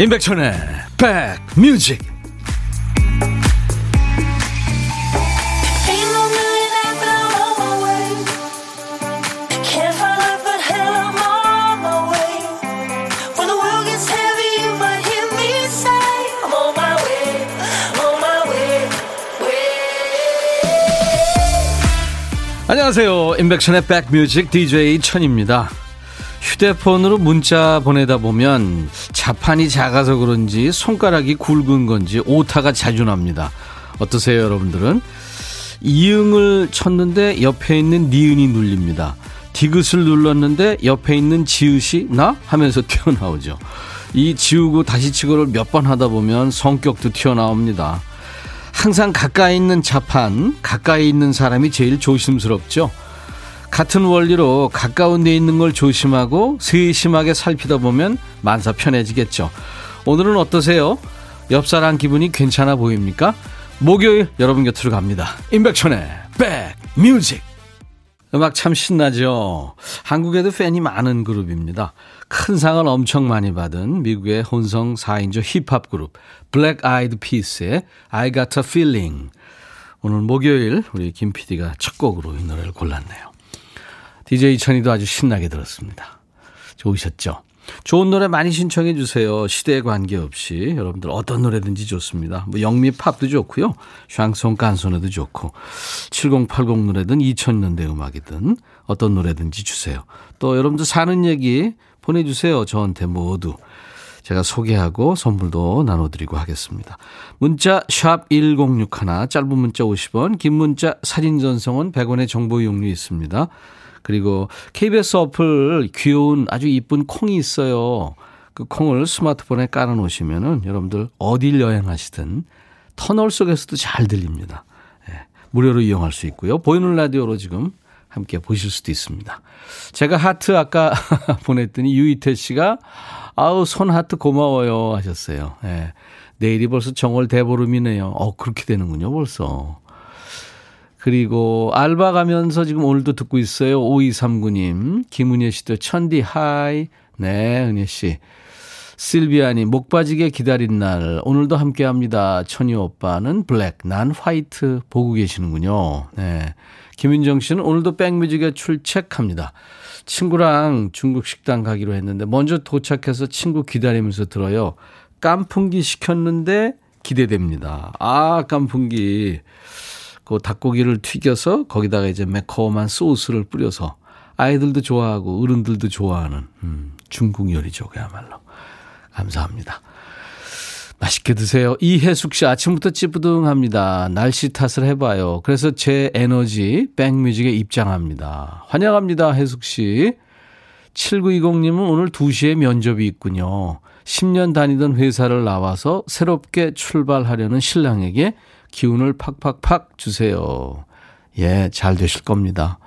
임백천의 백뮤직 안녕하세요. 임백천의 백뮤직 DJ 천입니다. 휴대폰으로 문자 보내다 보면 자판이 작아서 그런지 손가락이 굵은 건지 오타가 자주 납니다. 어떠세요, 여러분들은? 이응을 쳤는데 옆에 있는 니은이 눌립니다. 디귿을 눌렀는데 옆에 있는 지읒이 나? 하면서 튀어나오죠. 이 지우고 다시 치고를 몇 번 하다 보면 성격도 튀어나옵니다. 항상 가까이 있는 자판, 가까이 있는 사람이 제일 조심스럽죠. 같은 원리로 가까운 데 있는 걸 조심하고 세심하게 살피다 보면 만사 편해지겠죠. 오늘은 어떠세요? 옆 사람 기분이 괜찮아 보입니까? 목요일 여러분 곁으로 갑니다. 임백천의 백뮤직. 음악 참 신나죠. 한국에도 팬이 많은 그룹입니다. 큰 상을 엄청 많이 받은 미국의 혼성 4인조 힙합 그룹 블랙 아이드 피스의 I Got a Feeling. 오늘 목요일 우리 김 PD가 첫 곡으로 이 노래를 골랐네요. DJ 천이도 아주 신나게 들었습니다. 좋으셨죠? 좋은 노래 많이 신청해 주세요. 시대에 관계없이 여러분들 어떤 노래든지 좋습니다. 뭐 영미 팝도 좋고요. 샹송 깐소네도 좋고 7080 노래든 2000년대 음악이든 어떤 노래든지 주세요. 또 여러분들 사는 얘기 보내 주세요. 저한테 모두. 제가 소개하고 선물도 나눠 드리고 하겠습니다. 문자 1061, 짧은 문자 50원, 긴 문자 사진 전송은 100원의 정보 이용료 있습니다. 그리고 KBS 어플 귀여운 아주 이쁜 콩이 있어요. 그 콩을 스마트폰에 깔아 놓으시면은 여러분들 어딜 여행하시든 터널 속에서도 잘 들립니다. 예, 무료로 이용할 수 있고요. 보이는 라디오로 지금 함께 보실 수도 있습니다. 제가 하트 아까 보냈더니 유이태 씨가 아우 손 하트 고마워요 하셨어요. 예. 내일이 벌써 정월 대보름이네요. 어 그렇게 되는군요 벌써. 그리고 알바 가면서 지금 오늘도 듣고 있어요. 5239님. 김은혜 씨도 천디 hi. 네, 은혜 씨. 실비아님, 목 빠지게 기다린 날. 오늘도 함께 합니다. 천희 오빠는 black, 난 white 보고 계시는군요. 네. 김윤정 씨는 오늘도 백뮤직에 출첵합니다. 친구랑 중국 식당 가기로 했는데 먼저 도착해서 친구 기다리면서 들어요. 깐풍기 시켰는데 기대됩니다. 아, 깐풍기. 그 닭고기를 튀겨서 거기다가 이제 매콤한 소스를 뿌려서 아이들도 좋아하고 어른들도 좋아하는 음, 중국 요리죠 그야말로 감사합니다. 맛있게 드세요. 이혜숙 씨 아침부터 찌뿌둥합니다. 날씨 탓을 해봐요. 그래서 제 에너지 백뮤직에 입장합니다. 환영합니다. 혜숙 씨. 7920님은 오늘 2시에 면접이 있군요. 10년 다니던 회사를 나와서 새롭게 출발하려는 신랑에게 기운을 팍팍팍 주세요. 예, 잘 되실 겁니다.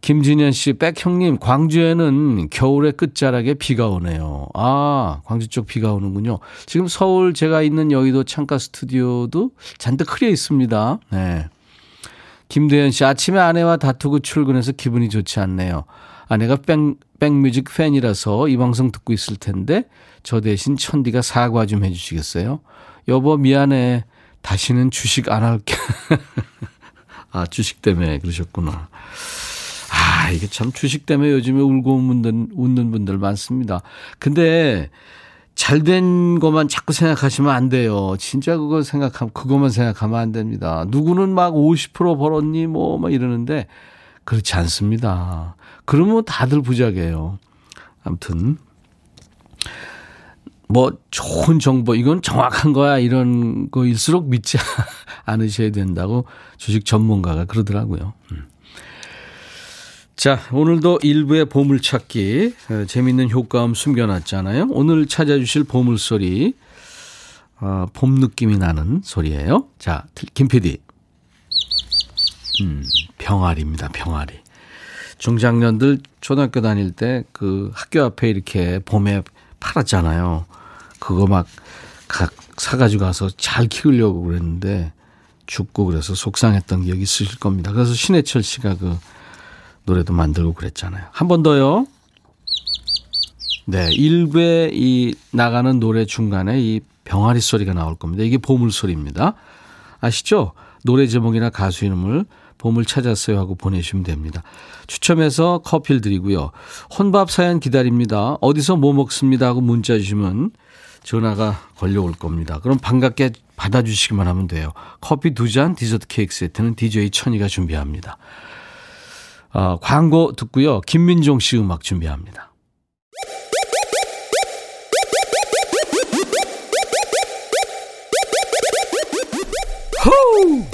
김진현 씨, 백 형님, 광주에는 겨울의 끝자락에 비가 오네요. 아, 광주 쪽 비가 오는군요. 지금 서울 제가 있는 여의도 창가 스튜디오도 잔뜩 흐려 있습니다. 네. 김대현 씨, 아침에 아내와 다투고 출근해서 기분이 좋지 않네요. 아내가 백, 백뮤직 팬이라서 이 방송 듣고 있을 텐데, 저 대신 천디가 사과 좀 해주시겠어요? 여보, 미안해. 다시는 주식 안 할게. 아, 주식 때문에 그러셨구나. 아, 이게 참 주식 때문에 요즘에 울고 웃는, 웃는 분들 많습니다. 근데 잘 된 것만 자꾸 생각하시면 안 돼요. 진짜 그거 생각하면, 그것만 생각하면 안 됩니다. 누구는 막 50% 벌었니? 뭐, 막 이러는데 그렇지 않습니다. 그러면 다들 부자게요. 아무튼. 뭐 좋은 정보 이건 정확한 거야 이런 거일수록 믿지 않으셔야 된다고 주식 전문가가 그러더라고요. 음. 자 오늘도 일부의 보물찾기 어, 재밌는 효과음 숨겨놨잖아요. 오늘 찾아주실 보물소리 어, 봄 느낌이 나는 소리예요. 자 김 PD 음, 병아리입니다. 병아리. 중장년들 초등학교 다닐 때 그 학교 앞에 이렇게 봄에 팔았잖아요. 그거 막 각 사가지고 가서 잘 키우려고 그랬는데 죽고 그래서 속상했던 기억이 있으실 겁니다. 그래서 신해철 씨가 그 노래도 만들고 그랬잖아요. 한 번 더요. 네, 일부에 이 나가는 노래 중간에 이 병아리 소리가 나올 겁니다. 이게 보물 소리입니다. 아시죠? 노래 제목이나 가수 이름을 보물 찾았어요 하고 보내주시면 됩니다. 추첨해서 커피를 드리고요. 혼밥 사연 기다립니다. 어디서 뭐 먹습니다 하고 문자 주시면 전화가 걸려올 겁니다. 그럼 반갑게 받아주시기만 하면 돼요. 커피 두 잔, 디저트 케이크 세트는 DJ 천이가 준비합니다. 어, 광고 듣고요. 김민종 씨 음악 준비합니다. 호우!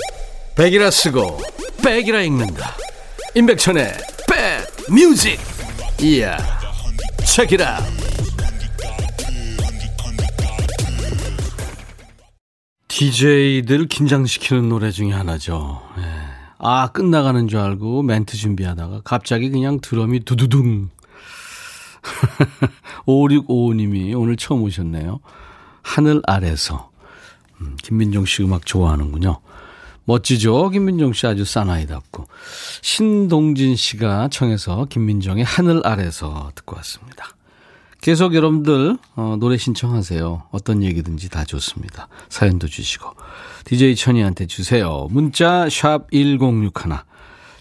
백이라 쓰고 백이라 읽는다. 임백천의 백 뮤직. 이야. 책이라. DJ들 긴장시키는 노래 중에 하나죠. 네. 아, 끝나가는 줄 알고 멘트 준비하다가 갑자기 그냥 드럼이 두두둥. 5655님이 오늘 처음 오셨네요. 하늘 아래서. 음, 김민종 씨 음악 좋아하는군요. 멋지죠? 김민종 씨 아주 사나이답고. 신동진 씨가 청해서 김민종의 하늘 아래서 듣고 왔습니다. 계속 여러분들 어, 노래 신청하세요. 어떤 얘기든지 다 좋습니다. 사연도 주시고. DJ 천이한테 주세요. 문자 샵 1061.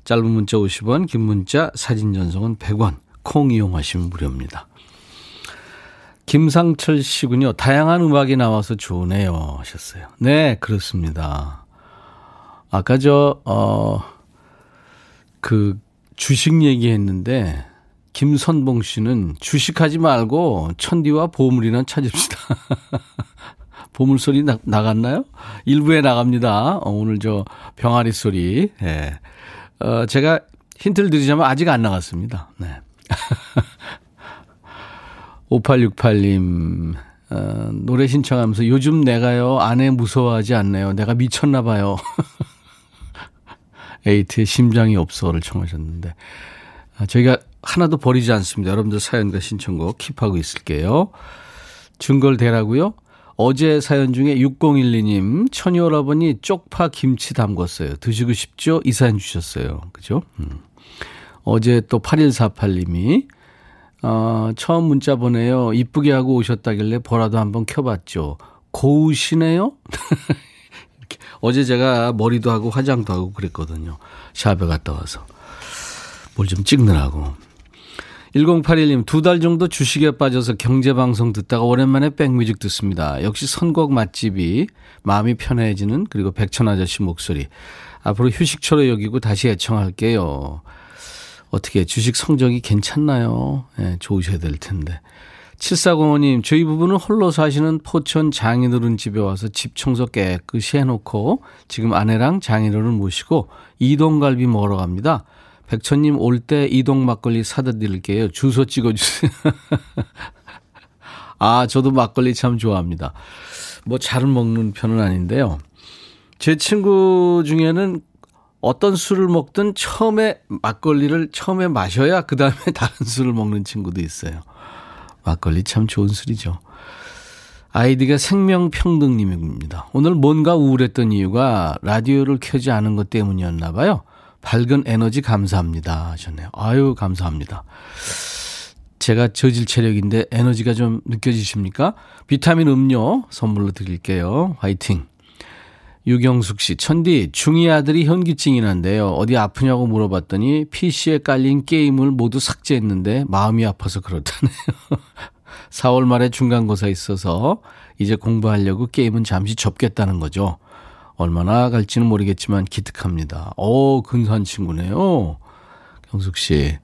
짧은 문자 50원, 긴 문자 사진 전송은 100원. 콩 이용하시면 무료입니다. 김상철 씨군요. 다양한 음악이 나와서 좋으네요. 하셨어요. 네, 그렇습니다. 아까 저, 어, 그 주식 얘기했는데, 김선봉 씨는 주식하지 말고 천디와 보물이나 찾읍시다. 보물 소리 나, 나갔나요? 일부에 나갑니다. 어, 오늘 저 병아리 소리. 예. 어, 제가 힌트를 드리자면 아직 안 나갔습니다. 네. 5868님, 어, 노래 신청하면서 요즘 내가요, 아내 무서워하지 않네요. 내가 미쳤나 봐요. 에이트의 심장이 없어를 청하셨는데, 아, 저희가 하나도 버리지 않습니다. 여러분들 사연과 신청곡 킵하고 있을게요. 증거를 대라고요? 어제 사연 중에 6012님, 천이 오라버니 쪽파 김치 담궜어요. 드시고 싶죠? 이 사연 주셨어요. 그죠? 음. 어제 또 8148님이, 어, 처음 문자 보내요. 이쁘게 하고 오셨다길래 보라도 한번 켜봤죠. 고우시네요? 어제 제가 머리도 하고 화장도 하고 그랬거든요. 샵에 갔다 와서. 뭘 좀 찍느라고. 1081님, 두 달 정도 주식에 빠져서 경제방송 듣다가 오랜만에 백뮤직 듣습니다. 역시 선곡 맛집이 마음이 편해지는 그리고 백천 아저씨 목소리. 앞으로 휴식처로 여기고 다시 애청할게요. 어떻게 주식 성적이 괜찮나요? 네, 좋으셔야 될 텐데. 7405님, 저희 부부는 홀로 사시는 포천 장인어른 집에 와서 집 청소 깨끗이 해놓고 지금 아내랑 장인어른 모시고 이동갈비 먹으러 갑니다. 백천님 올 때 이동 막걸리 사다 드릴게요. 주소 찍어주세요. 아, 저도 막걸리 참 좋아합니다. 뭐 잘 먹는 편은 아닌데요. 제 친구 중에는 어떤 술을 먹든 처음에 막걸리를 처음에 마셔야 그 다음에 다른 술을 먹는 친구도 있어요. 막걸리 참 좋은 술이죠. 아이디가 생명평등님입니다. 오늘 뭔가 우울했던 이유가 라디오를 켜지 않은 것 때문이었나 봐요. 밝은 에너지 감사합니다 하셨네요. 아유 감사합니다. 제가 저질 체력인데 에너지가 좀 느껴지십니까? 비타민 음료 선물로 드릴게요. 화이팅. 유경숙 씨, 천디, 중이 아들이 현기증이 난데요. 어디 아프냐고 물어봤더니 PC에 깔린 게임을 모두 삭제했는데 마음이 아파서 그렇다네요. 4월 말에 중간고사 있어서 이제 공부하려고 게임은 잠시 접겠다는 거죠. 얼마나 갈지는 모르겠지만 기특합니다. 오, 근사한 친구네요. 경숙 씨.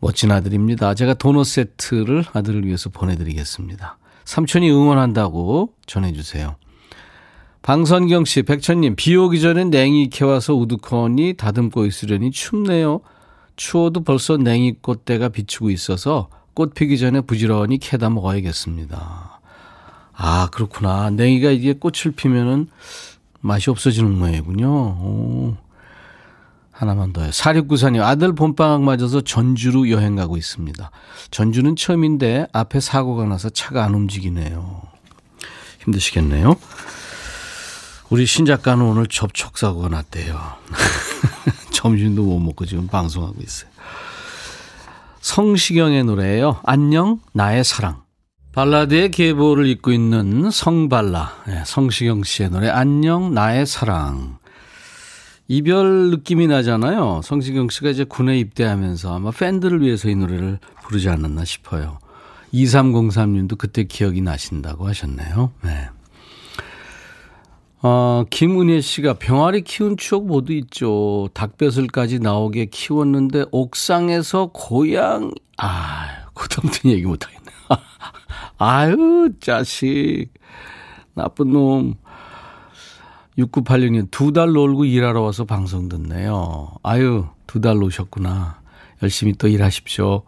멋진 아들입니다. 제가 도넛 세트를 아들을 위해서 보내드리겠습니다. 삼촌이 응원한다고 전해주세요. 방선경 씨, 백천님, 비 오기 전에 냉이 캐와서 우두커니 다듬고 있으려니 춥네요. 추워도 벌써 냉이 꽃대가 비추고 있어서 꽃 피기 전에 부지런히 캐다 먹어야겠습니다. 아, 그렇구나. 냉이가 이게 꽃을 피면은 맛이 없어지는 모양이군요. 오. 하나만 더요. 4694님, 아들 봄방학 맞아서 전주로 여행 가고 있습니다. 전주는 처음인데 앞에 사고가 나서 차가 안 움직이네요. 힘드시겠네요. 우리 신 작가는 오늘 접촉사고가 났대요. 점심도 못 먹고 지금 방송하고 있어요. 성시경의 노래예요. 안녕 나의 사랑. 발라드의 계보를 잇고 있는 성발라 네, 성시경 씨의 노래 안녕 나의 사랑. 이별 느낌이 나잖아요. 성시경 씨가 이제 군에 입대하면서 아마 팬들을 위해서 이 노래를 부르지 않았나 싶어요. 2303님도 그때 기억이 나신다고 하셨네요. 네. 어, 김은혜 씨가 병아리 키운 추억 모두 있죠. 닭뱃을까지 나오게 키웠는데 옥상에서 고양, 아, 고통든 얘기 못하겠네. 아유, 자식. 나쁜 놈. 6986년 두 달 놀고 일하러 와서 방송 듣네요. 아유, 두 달 노셨구나. 열심히 또 일하십시오.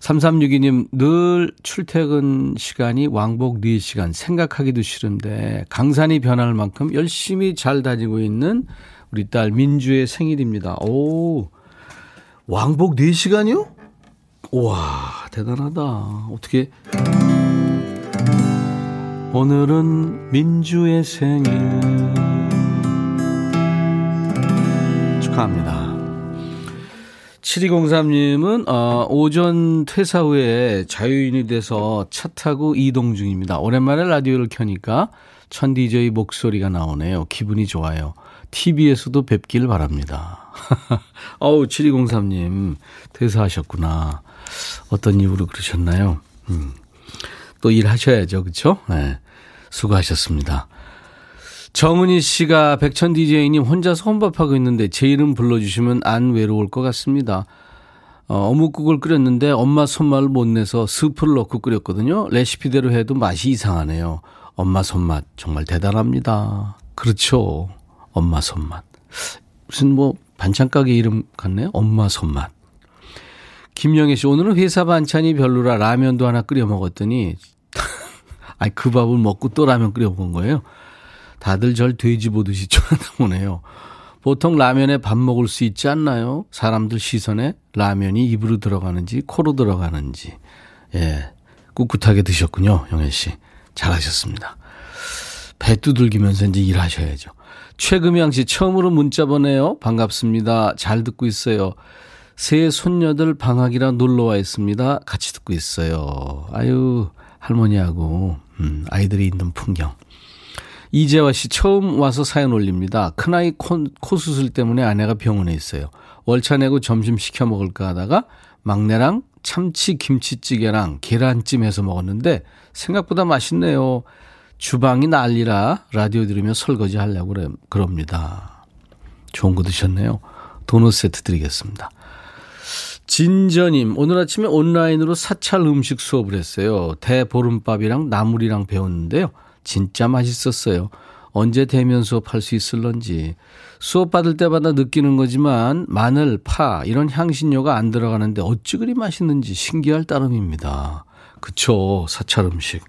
3362님, 늘 출퇴근 시간이 왕복 4시간. 생각하기도 싫은데, 강산이 변할 만큼 열심히 잘 다니고 있는 우리 딸 민주의 생일입니다. 오, 왕복 4시간이요? 우와, 대단하다. 어떻게. 오늘은 민주의 생일. 축하합니다. 7203님은 어, 오전 퇴사 후에 자유인이 돼서 차 타고 이동 중입니다. 오랜만에 라디오를 켜니까 천 디저이 목소리가 나오네요. 기분이 좋아요. TV에서도 뵙길 바랍니다. 어우, 7203님, 퇴사하셨구나. 어떤 이유로 그러셨나요? 음. 또 일하셔야죠. 그쵸? 네. 수고하셨습니다. 정은희 씨가 백천 DJ님 혼자서 혼밥하고 있는데 제 이름 불러주시면 안 외로울 것 같습니다. 어, 어묵국을 끓였는데 엄마 손맛을 못 내서 스프를 넣고 끓였거든요. 레시피대로 해도 맛이 이상하네요. 엄마 손맛 정말 대단합니다. 그렇죠. 엄마 손맛. 무슨 뭐 반찬 가게 이름 같네요. 엄마 손맛. 김영애 씨 오늘은 회사 반찬이 별로라 라면도 하나 끓여 먹었더니 아니 그 밥을 먹고 또 라면 끓여 먹은 거예요. 다들 절 돼지 보듯이 쳐다 보네요. 보통 라면에 밥 먹을 수 있지 않나요? 사람들 시선에 라면이 입으로 들어가는지 코로 들어가는지. 예. 꿋꿋하게 드셨군요, 영애 씨. 잘하셨습니다. 배 두들기면서 이제 일하셔야죠. 최금양 씨 처음으로 문자 보내요. 반갑습니다. 잘 듣고 있어요. 새 손녀들 방학이라 놀러 와 있습니다. 같이 듣고 있어요. 아유, 할머니하고, 음, 아이들이 있는 풍경. 이재화 씨 처음 와서 사연 올립니다. 큰아이 코, 코 수술 때문에 아내가 병원에 있어요. 월차 내고 점심 시켜 먹을까 하다가 막내랑 참치 김치찌개랑 계란찜 해서 먹었는데 생각보다 맛있네요. 주방이 난리라 라디오 들으며 설거지 하려고 그래, 그럽니다. 좋은 거 드셨네요. 도넛 세트 드리겠습니다. 진저님, 오늘 아침에 온라인으로 사찰 음식 수업을 했어요. 대보름밥이랑 나물이랑 배웠는데요. 진짜 맛있었어요. 언제 대면 수업할 수 있을런지. 수업 받을 때마다 느끼는 거지만 마늘, 파 이런 향신료가 안 들어가는데 어찌 그리 맛있는지 신기할 따름입니다. 그쵸 사찰 음식.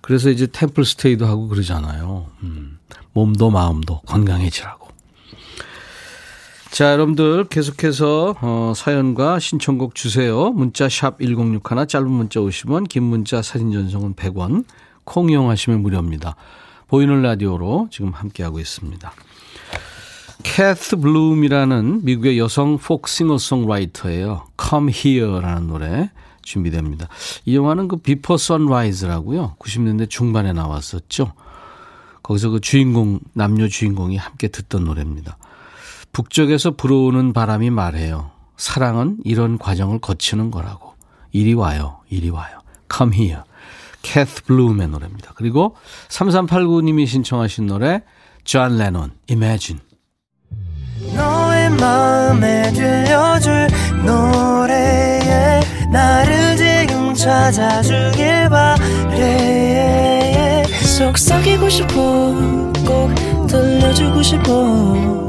그래서 이제 템플 스테이도 하고 그러잖아요. 음, 몸도 마음도 건강해지라고. 자, 여러분들 계속해서 어, 사연과 신청곡 주세요. 문자 샵 1061, 짧은 문자 50원, 긴 문자 사진 전송은 100원. 콩 이용하시면 무료입니다. 보이는 라디오로 지금 함께하고 있습니다. 캐스 블룸이라는 미국의 여성 폭 싱어송라이터예요. Come Here라는 노래 준비됩니다. 이 영화는 그 비포 선라이즈라고요. 90년대 중반에 나왔었죠. 거기서 그 주인공 남녀 주인공이 함께 듣던 노래입니다. 북쪽에서 불어오는 바람이 말해요. 사랑은 이런 과정을 거치는 거라고. 이리 와요. 이리 와요. Come here. 캐스 블룸의 노래입니다. 그리고 3389님이 신청하신 노래 존 레논 Imagine 너의 마음에 들려줄 노래에 나를 지금 찾아주길 바래 속삭이고 싶어 꼭 들려주고 싶어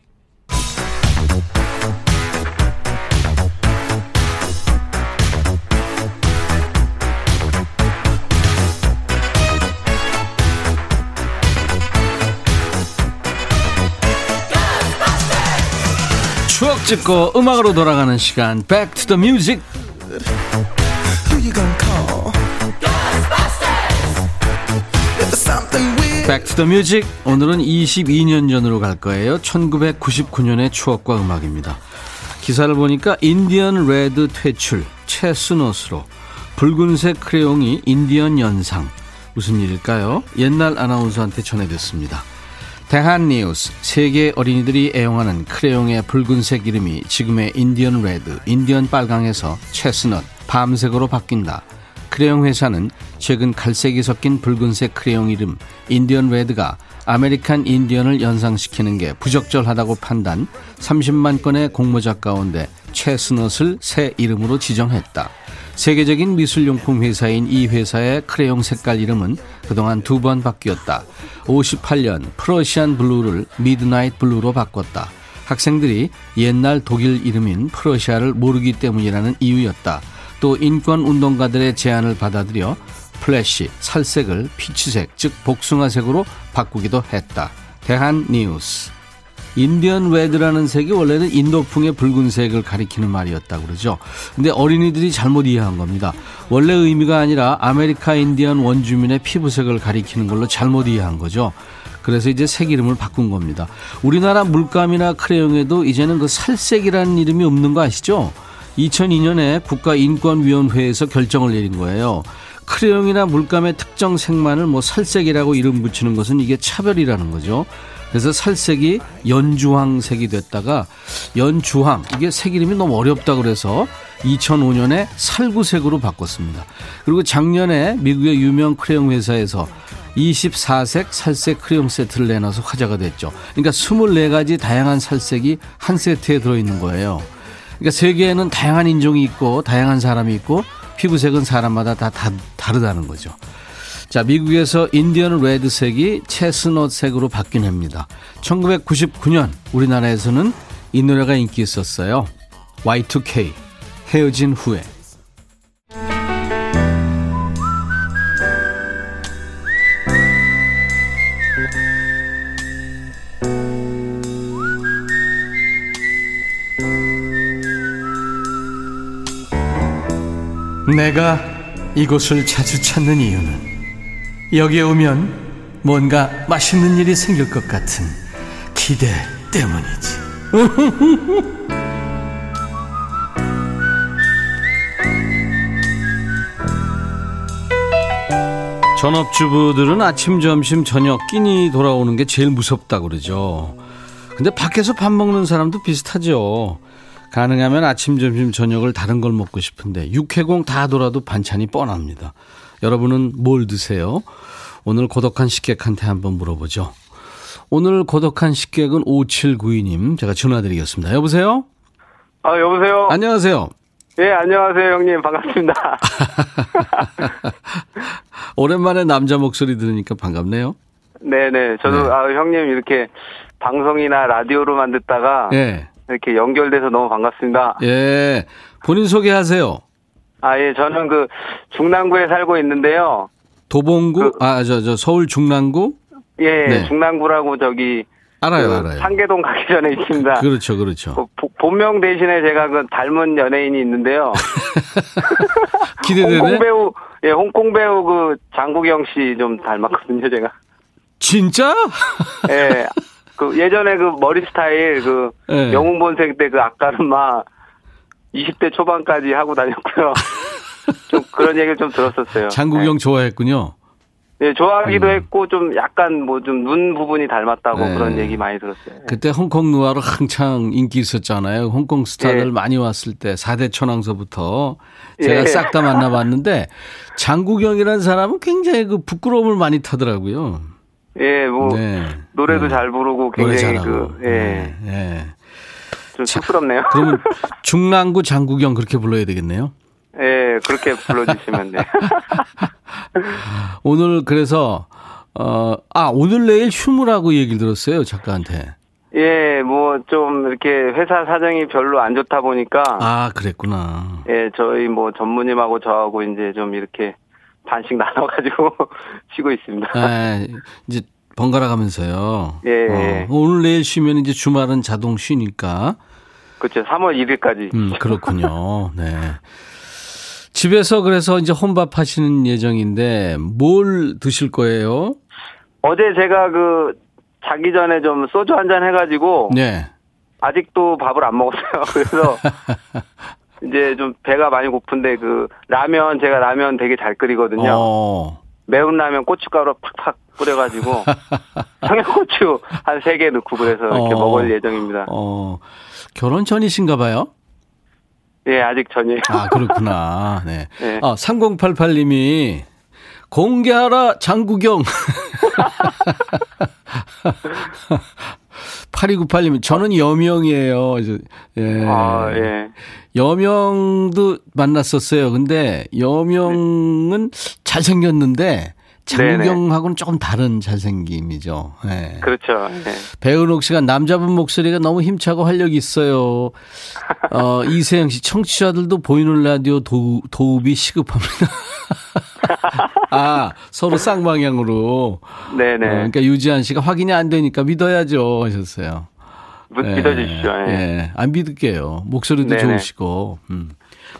찍고 음악으로 돌아가는 시간. Back to the Music. Back to 오늘은 22년 전으로 갈 거예요. 1999년의 추억과 음악입니다. 기사를 보니까 인디언 레드 퇴출 채스넛으로 붉은색 크레용이 인디언 연상. 무슨 일일까요? 옛날 아나운서한테 전해졌습니다 대한뉴스 세계 어린이들이 애용하는 크레용의 붉은색 이름이 지금의 인디언 레드, 인디언 빨강에서 chestnut, 밤색으로 바뀐다. 크레용 회사는 최근 갈색이 섞인 붉은색 크레용 이름 인디언 레드가 아메리칸 인디언을 연상시키는 게 부적절하다고 판단 30만 건의 공모작 가운데 chestnut을 새 이름으로 지정했다. 세계적인 미술용품 회사인 이 회사의 크레용 색깔 이름은 그동안 두 번 바뀌었다. 58년 프러시안 블루를 midnight blue로 바꿨다. 학생들이 옛날 독일 이름인 프러시아를 모르기 때문이라는 이유였다. 또 인권 운동가들의 제안을 받아들여 flesh, 살색을 peach색, 즉 복숭아색으로 바꾸기도 했다. 대한 뉴스. 인디언 레드라는 색이 원래는 인도풍의 붉은색을 가리키는 말이었다고 그러죠. 근데 어린이들이 잘못 이해한 겁니다. 원래 의미가 아니라 아메리카 인디언 원주민의 피부색을 가리키는 걸로 잘못 이해한 거죠. 그래서 이제 색 이름을 바꾼 겁니다. 우리나라 물감이나 크레용에도 이제는 그 살색이라는 이름이 없는 거 아시죠? 2002년에 국가인권위원회에서 결정을 내린 거예요. 크레용이나 물감의 특정 색만을 뭐 살색이라고 이름 붙이는 것은 이게 차별이라는 거죠. 그래서 살색이 연주황색이 됐다가 연주황 이게 색 이름이 너무 어렵다 그래서 2005년에 살구색으로 바꿨습니다. 그리고 작년에 미국의 유명 크레용 회사에서 24색 살색 크레용 세트를 내놔서 화제가 됐죠. 그러니까 24가지 다양한 살색이 한 세트에 들어있는 거예요. 그러니까 세계에는 다양한 인종이 있고 다양한 사람이 있고 피부색은 사람마다 다, 다 다르다는 거죠. 자, 미국에서 인디언 레드색이 체스넛색으로 바뀐 해입니다. 1999년 우리나라에서는 이 노래가 인기 있었어요. Y2K 헤어진 후에 내가 이곳을 자주 찾는 이유는 여기에 오면 뭔가 맛있는 일이 생길 것 같은 기대 때문이지. 전업주부들은 아침, 점심, 저녁 끼니 돌아오는 게 제일 무섭다고 그러죠. 근데 밖에서 밥 먹는 사람도 비슷하죠. 가능하면 아침, 점심, 저녁을 다른 걸 먹고 싶은데 육회공 다 돌아도 반찬이 뻔합니다. 여러분은 뭘 드세요? 오늘 고독한 식객한테 한번 물어보죠. 오늘 고독한 식객은 5792님 제가 전화드리겠습니다. 여보세요? 아, 여보세요? 안녕하세요. 예, 안녕하세요, 형님. 반갑습니다. 오랜만에 남자 목소리 들으니까 반갑네요. 네네. 저도, 네. 아, 형님 이렇게 방송이나 라디오로만 듣다가 예. 이렇게 연결돼서 너무 반갑습니다. 예. 본인 소개하세요. 아, 예, 저는 그 중남구에 살고 있는데요. 도봉구, 그- 아, 저, 저, 서울 중랑구? 예, 네. 중남구라고 저기 알아요, 그 알아요. 상계동 가기 전에 있습니다. 그렇죠, 그렇죠. 그 보- 본명 대신에 제가 그 닮은 연예인이 있는데요. 기대되네. 홍콩 배우, 예, 홍콩 배우 그 장국영 씨 좀 닮았거든요, 제가. 진짜? 예. 그 예전에 그 머리 스타일 그 예. 영웅 본색 때 그 아까른마 20대 초반까지 하고 다녔고요. 좀 그런 얘기를 좀 들었었어요. 장국영 좋아했군요. 예, 예, 좋아하기도 음. 했고 좀 약간 뭐 좀 눈 부분이 닮았다고 네. 그런 얘기 많이 들었어요. 그때 홍콩 누아르 한창 인기 있었잖아요. 홍콩 스타들 예. 많이 왔을 때 4대 천왕서부터 제가 예. 싹다 만나봤는데 장국영이라는 사람은 굉장히 그 부끄러움을 많이 타더라고요. 예, 뭐 네. 노래도 네. 잘 부르고 굉장히. 그 예, 네. 네. 좀 쑥스럽네요. 그러면 중랑구 장국영 그렇게 불러야 되겠네요. 예, 그렇게 불러주시면 돼. 오늘 그래서 어, 아 오늘 내일 휴무라고 얘기를 들었어요 작가한테. 예, 뭐 좀 이렇게 회사 사정이 별로 안 좋다 보니까 아 그랬구나. 예, 저희 뭐 전무님하고 저하고 이제 좀 이렇게 반씩 나눠가지고 쉬고 있습니다. 아, 이제 번갈아 가면서요. 예, 예. 어, 오늘 내일 쉬면 이제 주말은 자동 쉬니까 그렇죠. 3월 1일까지. 음, 그렇군요. 네. 집에서 그래서 이제 혼밥 하시는 예정인데 뭘 드실 거예요? 어제 제가 그 자기 전에 좀 소주 한 잔 해가지고 네. 아직도 밥을 안 먹었어요. 그래서 이제 좀 배가 많이 고픈데 그 라면 제가 라면 되게 잘 끓이거든요. 어. 매운 라면 고춧가루 팍팍 뿌려가지고 청양고추 한 세 개 넣고 그래서 이렇게 어. 먹을 예정입니다. 어. 결혼 전이신가 봐요? 예, 아직 전이에요. 아, 그렇구나. 네. 네. 아, 3088님이 공개하라 장구경. 8298님이 저는 여명이에요. 예. 아, 예. 여명도 만났었어요. 근데 여명은 잘생겼는데 장구경하고는 조금 다른 잘생김이죠. 예. 그렇죠. 예. 배은옥 씨가 남자분 목소리가 너무 힘차고 활력이 있어요. 어, 이세영 씨, 청취자들도 보이는 라디오 도, 도읍이 시급합니다. 아, 서로 쌍방향으로. 네네. 어, 그러니까 유지한 씨가 확인이 안 되니까 믿어야죠. 하셨어요. 믿- 예, 믿어주십시오. 예. 예. 안 믿을게요. 목소리도 네네. 좋으시고. 음.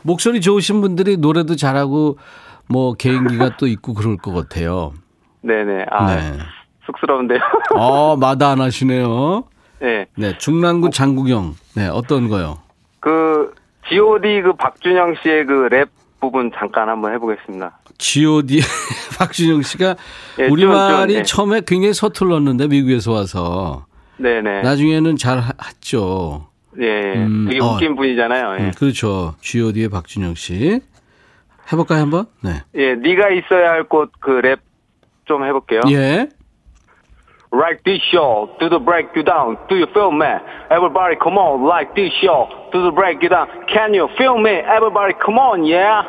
목소리 좋으신 분들이 노래도 잘하고 뭐 개인기가 또 있고 그럴 것 같아요. 네네. 아, 네. 쑥스러운데요. 어, 마다 안 하시네요. 네. 네, 중랑구 장구경. 네, 어떤 거요? 그, G.O.D. 그 박준영 씨의 그 랩 부분 잠깐 한번 해보겠습니다. G.O.D. 박준영 씨가 예, 우리말이 좀, 좀, 예. 처음에 굉장히 서툴렀는데 미국에서 와서 네네. 나중에는 잘 하- 했죠. 예. 음, 되게 어. 웃긴 분이잖아요. 예. 음, 그렇죠. G.O.D의 박준영 씨. 해볼까요, 한번? 네. 예, 네가 있어야 할 곳 그 랩 좀 해볼게요. 예. Like this show, do the break you down, do you feel me? Everybody come on, like this show, do the break you down. Can you feel me? Everybody come on, yeah.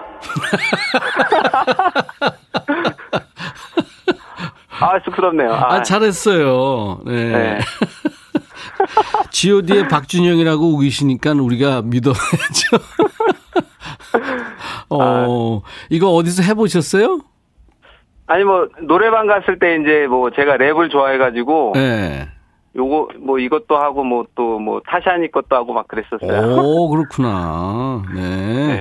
아 쑥스럽네요. 아, 아, 잘했어요. 네. 네. G.O.D의 박준영이라고 우기시니까 우리가 믿어야죠. 어, 이거 어디서 해보셨어요? 아니 뭐 노래방 갔을 때 이제 뭐 제가 랩을 좋아해가지고 네. 요거 뭐 이것도 하고 뭐 또뭐 타샤니 것도 하고 막 그랬었어요. 오, 그렇구나. 네. 네.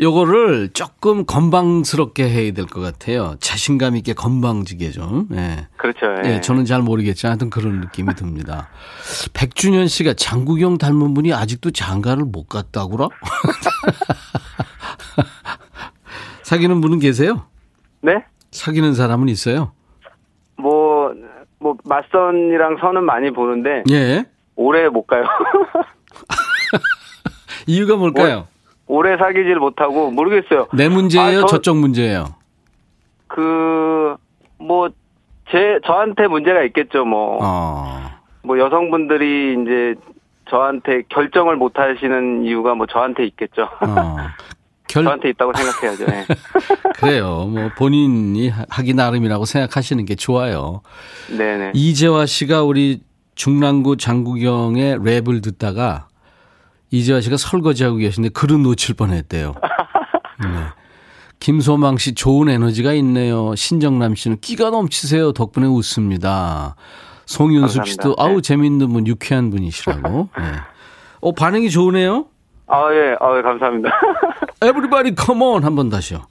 요거를 조금 건방스럽게 해야 될 것 같아요. 자신감 있게 건방지게 좀. 네. 그렇죠. 예. 예, 저는 잘 모르겠지만 하여튼 그런 느낌이 듭니다. 백준현 씨가 장국영 닮은 분이 아직도 장가를 못 갔다고라? 사귀는 분은 계세요? 네? 사귀는 사람은 있어요? 뭐, 뭐, 맞선이랑 선은 많이 보는데, 예. 오래 못 가요. 이유가 뭘까요? 오래 사귀질 못하고, 모르겠어요. 내 문제예요? 아, 저- 저쪽 문제예요? 그, 뭐, 제, 저한테 문제가 있겠죠, 뭐. 어. 뭐, 여성분들이 이제 저한테 결정을 못 하시는 이유가 뭐 저한테 있겠죠. 어. 결, 저한테 있다고 생각해야죠. 예. 그래요. 뭐 본인이 하기 나름이라고 생각하시는 게 좋아요. 네네. 이재화 씨가 우리 중랑구 장구경의 랩을 듣다가 이재화 씨가 설거지하고 계신데 글은 놓칠 뻔했대요. 네. 김소망 씨 좋은 에너지가 있네요. 신정남 씨는 끼가 넘치세요. 덕분에 웃습니다. 송윤숙 씨도 감사합니다. 아우 네. 재밌는 분, 유쾌한 분이시라고. 네. 어 반응이 좋으네요. 아, 예, 아, 예, 감사합니다. Everybody come on 한 번 다시요.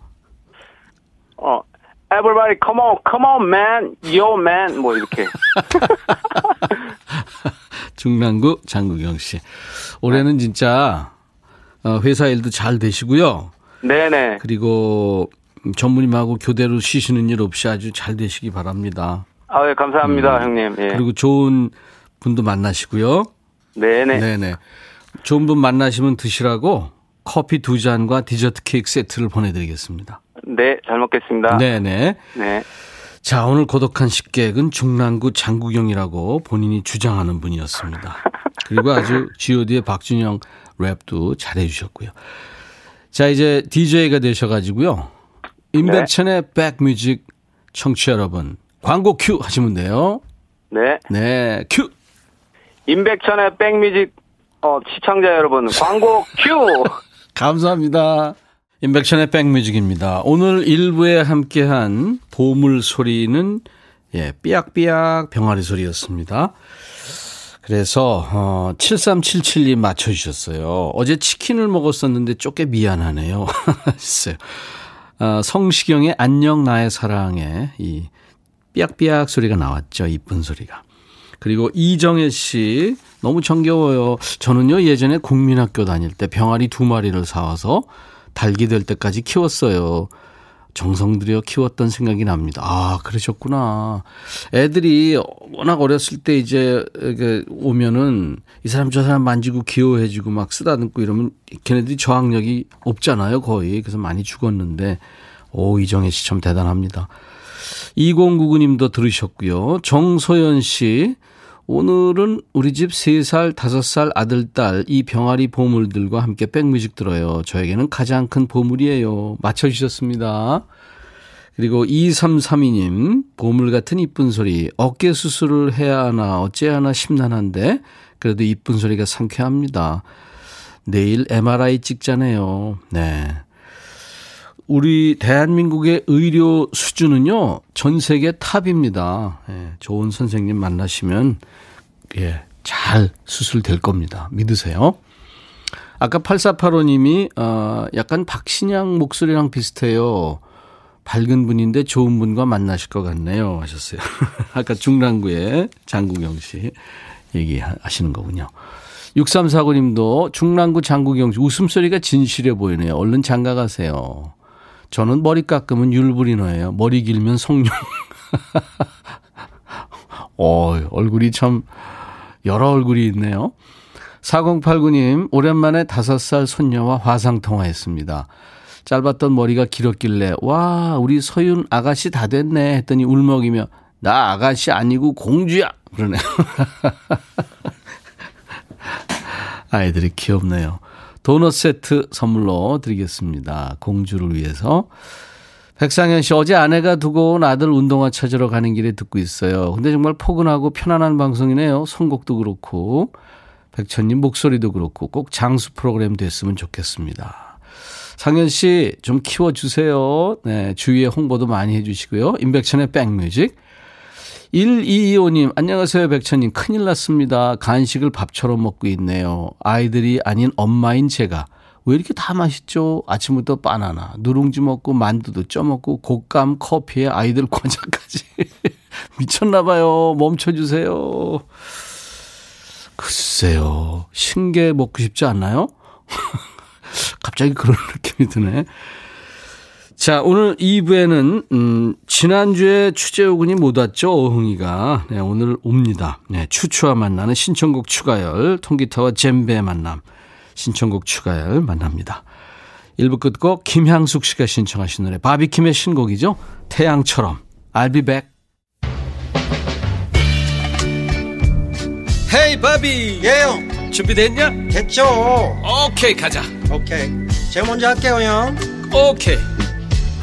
어, everybody come on, come on, man, yo, man, 뭐, 이렇게. 중랑구 장구경 씨. 올해는 진짜 어, 회사 일도 잘 되시고요. 네네. 그리고 전무님하고 교대로 쉬시는 일 없이 아주 잘 되시기 바랍니다. 아, 예, 감사합니다, 형님. 예. 음. 그리고 좋은 분도 만나시고요. 네네. 네네. 좋은 분 만나시면 드시라고 커피 두 잔과 디저트 케이크 세트를 보내드리겠습니다. 네, 잘 먹겠습니다. 네네. 네. 자, 오늘 고독한 식객은 중랑구 장구경이라고 본인이 주장하는 분이었습니다. 그리고 아주 god의 박준영 랩도 잘해주셨고요. 자, 이제 DJ가 되셔가지고요. 임백천의 백뮤직 청취 자 여러분, 광고 큐 하시면 돼요. 네. 네, 큐! 임백천의 백뮤직, 어, 시청자 여러분, 광고 큐! 감사합니다. 임백천의 백뮤직입니다. 오늘 일부에 함께한 보물 소리는 예, 삐약삐약 병아리 소리였습니다. 그래서 어 7377님 맞춰 주셨어요. 어제 치킨을 먹었었는데 쪼개 미안하네요. 하셨어요. 어, 성시경의 안녕 나의 사랑에 이 삐약삐약 소리가 나왔죠. 이쁜 소리가. 그리고 이정혜 씨 너무 정겨워요. 저는요 예전에 국민학교 다닐 때 병아리 두 마리를 사와서 달기 될 때까지 키웠어요. 정성 들여 키웠던 생각이 납니다. 아, 그러셨구나. 애들이 워낙 어렸을 때 이제 오면은 이 사람 저 사람 만지고 귀여워해주고 막 쓰다듬고 이러면 걔네들이 저항력이 없잖아요, 거의. 그래서 많이 죽었는데, 오, 이정혜 씨 참 대단합니다. 2099님도 들으셨고요. 정소연 씨, 오늘은 우리 집 3살, 5살 아들, 딸, 이 병아리 보물들과 함께 백뮤직 들어요. 저에게는 가장 큰 보물이에요. 맞춰주셨습니다. 그리고 2332님, 보물 같은 이쁜 소리. 어깨 수술을 해야 하나, 어째 하나 심란한데, 그래도 이쁜 소리가 상쾌합니다. 내일 MRI 찍잖아요. 네. 우리 대한민국의 의료 수준은요, 전 세계 탑입니다. 예, 좋은 선생님 만나시면, 예, 잘 수술될 겁니다. 믿으세요. 아까 8485님이, 어, 약간 박신양 목소리랑 비슷해요. 밝은 분인데 좋은 분과 만나실 것 같네요. 하셨어요. 아까 중랑구의 장국영 씨 얘기하시는 거군요. 6349님도 중랑구 장국영 씨 웃음소리가 진실해 보이네요. 얼른 장가 가세요. 저는 머리 깎으면 율브리너예요. 머리 길면 성룡. 어, 얼굴이 참 여러 얼굴이 있네요. 4089님, 오랜만에 5살 손녀와 화상 통화했습니다. 짧았던 머리가 길었길래, 와, 우리 서윤 아가씨 다 됐네. 했더니 울먹이며, 나 아가씨 아니고 공주야! 그러네요. 아이들이 귀엽네요. 도넛 세트 선물로 드리겠습니다. 공주를 위해서. 백상현 씨, 어제 아내가 두고 온 아들 운동화 찾으러 가는 길에 듣고 있어요. 근데 정말 포근하고 편안한 방송이네요. 선곡도 그렇고, 백천님 목소리도 그렇고, 꼭 장수 프로그램 됐으면 좋겠습니다. 상현 씨, 좀 키워주세요. 네, 주위에 홍보도 많이 해주시고요. 임백천의 백뮤직. 1225님, 안녕하세요, 백천님. 큰일 났습니다. 간식을 밥처럼 먹고 있네요. 아이들이 아닌 엄마인 제가. 왜 이렇게 다 맛있죠? 아침부터 바나나, 누룽지 먹고 만두도 쪄먹고 곶감, 커피에 아이들 과자까지. 미쳤나봐요. 멈춰주세요. 글쎄요. 신게 먹고 싶지 않나요? 갑자기 그런 느낌이 드네. 자, 오늘 2부에는, 음, 지난주에 추재호군이 못 왔죠, 어흥이가. 네, 오늘 옵니다. 네, 추추와 만나는 신청곡 추가열, 통기타와 젬베 만남, 신청곡 추가열 만납니다. 1부 끝곡 김향숙 씨가 신청하신 노래, 바비킴의 신곡이죠. 태양처럼. I'll be back. 헤이 바비 예영 준비됐냐? 됐죠 오케이 가자 오케이 제가 먼저 할게요 형 오케이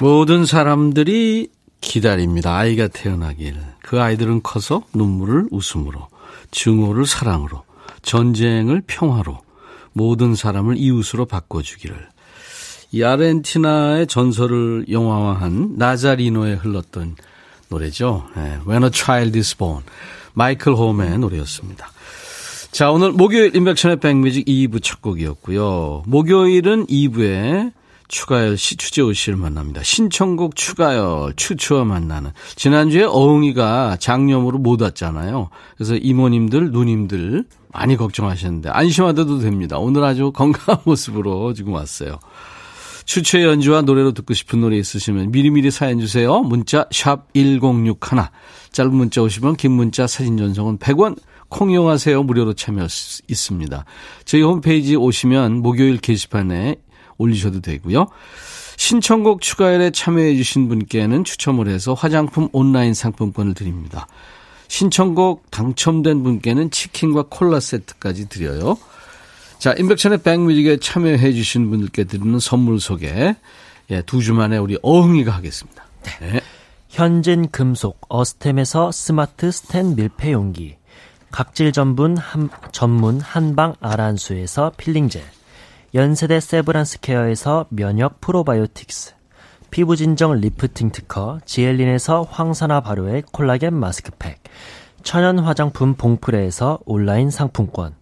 모든 사람들이 기다립니다. 아이가 태어나길. 그 아이들은 커서 눈물을 웃음으로, 증오를 사랑으로, 전쟁을 평화로, 모든 사람을 이웃으로 바꿔주기를. 이 아르헨티나의 전설을 영화화한 나자리노에 흘렀던 노래죠. 네, When a Child is Born. 마이클 홈의 노래였습니다. 자, 오늘 목요일 인백션의 백뮤직 2부 첫 곡이었고요. 목요일은 2부에 추가열 씨, 추재호 씨를 만납니다. 신청곡 추가열, 추추와 만나는. 지난주에 어흥이가 장염으로 못 왔잖아요. 그래서 이모님들, 누님들 많이 걱정하셨는데 안심하셔도 됩니다. 오늘 아주 건강한 모습으로 지금 왔어요. 추추의 연주와 노래로 듣고 싶은 노래 있으시면 미리미리 사연 주세요. 문자 샵 1061. 짧은 문자 오시면 긴 문자 사진 전송은 100원. 콩 이용하세요. 무료로 참여할 수 있습니다. 저희 홈페이지 오시면 목요일 게시판에 올리셔도 되고요. 신청곡 추가열에 참여해 주신 분께는 추첨을 해서 화장품 온라인 상품권을 드립니다. 신청곡 당첨된 분께는 치킨과 콜라 세트까지 드려요. 자, 임백천의 백뮤직에 참여해 주신 분들께 드리는 선물 소개. 예, 두 주 만에 우리 어흥이가 하겠습니다. 네. 현진 금속 어스템에서 스마트 스텐 밀폐 용기. 각질 전분 한, 전문 한방 아란수에서 peeling gel. 연세대 세브란스 케어에서 면역 프로바이오틱스. 피부 진정 리프팅 특허 지엘린에서 항산화 발효의 콜라겐 마스크팩. 천연 화장품 봉프레에서 온라인 상품권.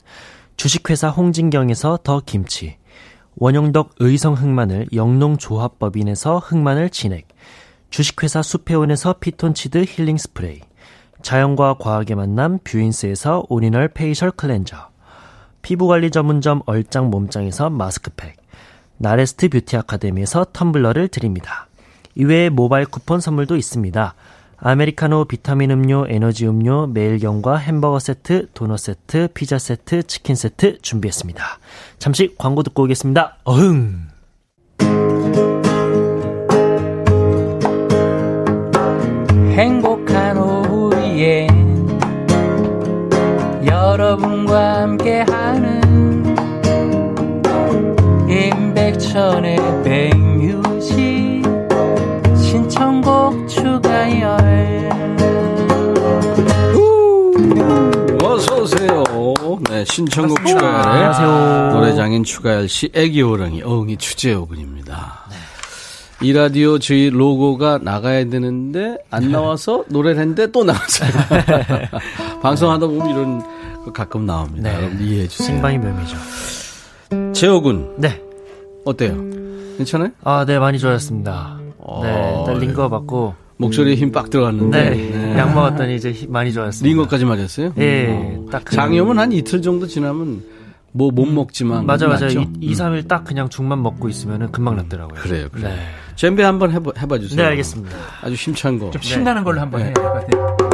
주식회사 홍진경에서 더 김치. 원용덕 의성 흑마늘 영농조합법인에서 흑마늘 진액. 주식회사 수페온에서 피톤치드 힐링 스프레이. 자연과 과학의 만남 뷰인스에서 original facial cleanser. 피부관리 전문점 얼짱 몸짱에서 마스크팩, 나레스트 뷰티 아카데미에서 텀블러를 드립니다. 이외에 모바일 쿠폰 선물도 있습니다. 아메리카노 비타민 음료, 에너지 음료, 매일경과 햄버거 세트, 도넛 세트, 피자 세트, 치킨 세트 준비했습니다. 잠시 광고 듣고 오겠습니다. 어흥! 행복한 오후에 여러분과 함께 임백천의 백뮤직 신청곡 추가열 어서 오세요. 네, 신청곡 추가열의 안녕하세요. 노래장인 추가열 씨, 애기 호랑이 어흥이 추재호 군입니다. 이 라디오 저희 로고가 나가야 되는데 안 나와서 노래를 했는데 또 나왔어요. 방송하다 보면 이런 거 가끔 나옵니다. 네. 여러분 이해해 주세요. 생방이 묘미죠. 재호 군 네. 어때요? 괜찮아요? 아, 네, 많이 좋아졌습니다. 어, 네, 일단 링거 받고. 목소리에 힘빡 들어갔는데 네, 약 먹었더니 이제 힘 많이 좋아졌습니다. 링거까지 맞았어요? 예, 어. 딱 그- 장염은 한 이틀 정도 지나면 뭐 못 먹지만 맞아, 맞아. 낫죠? 2, 3일 딱 그냥 죽만 먹고 있으면 금방 낫더라고요. 그래요, 그래요. 네. 잼배 한번 해봐, 해봐 주세요. 네, 알겠습니다. 아주 힘찬 거. 좀 신나는 걸로 한번 해야 것 같아요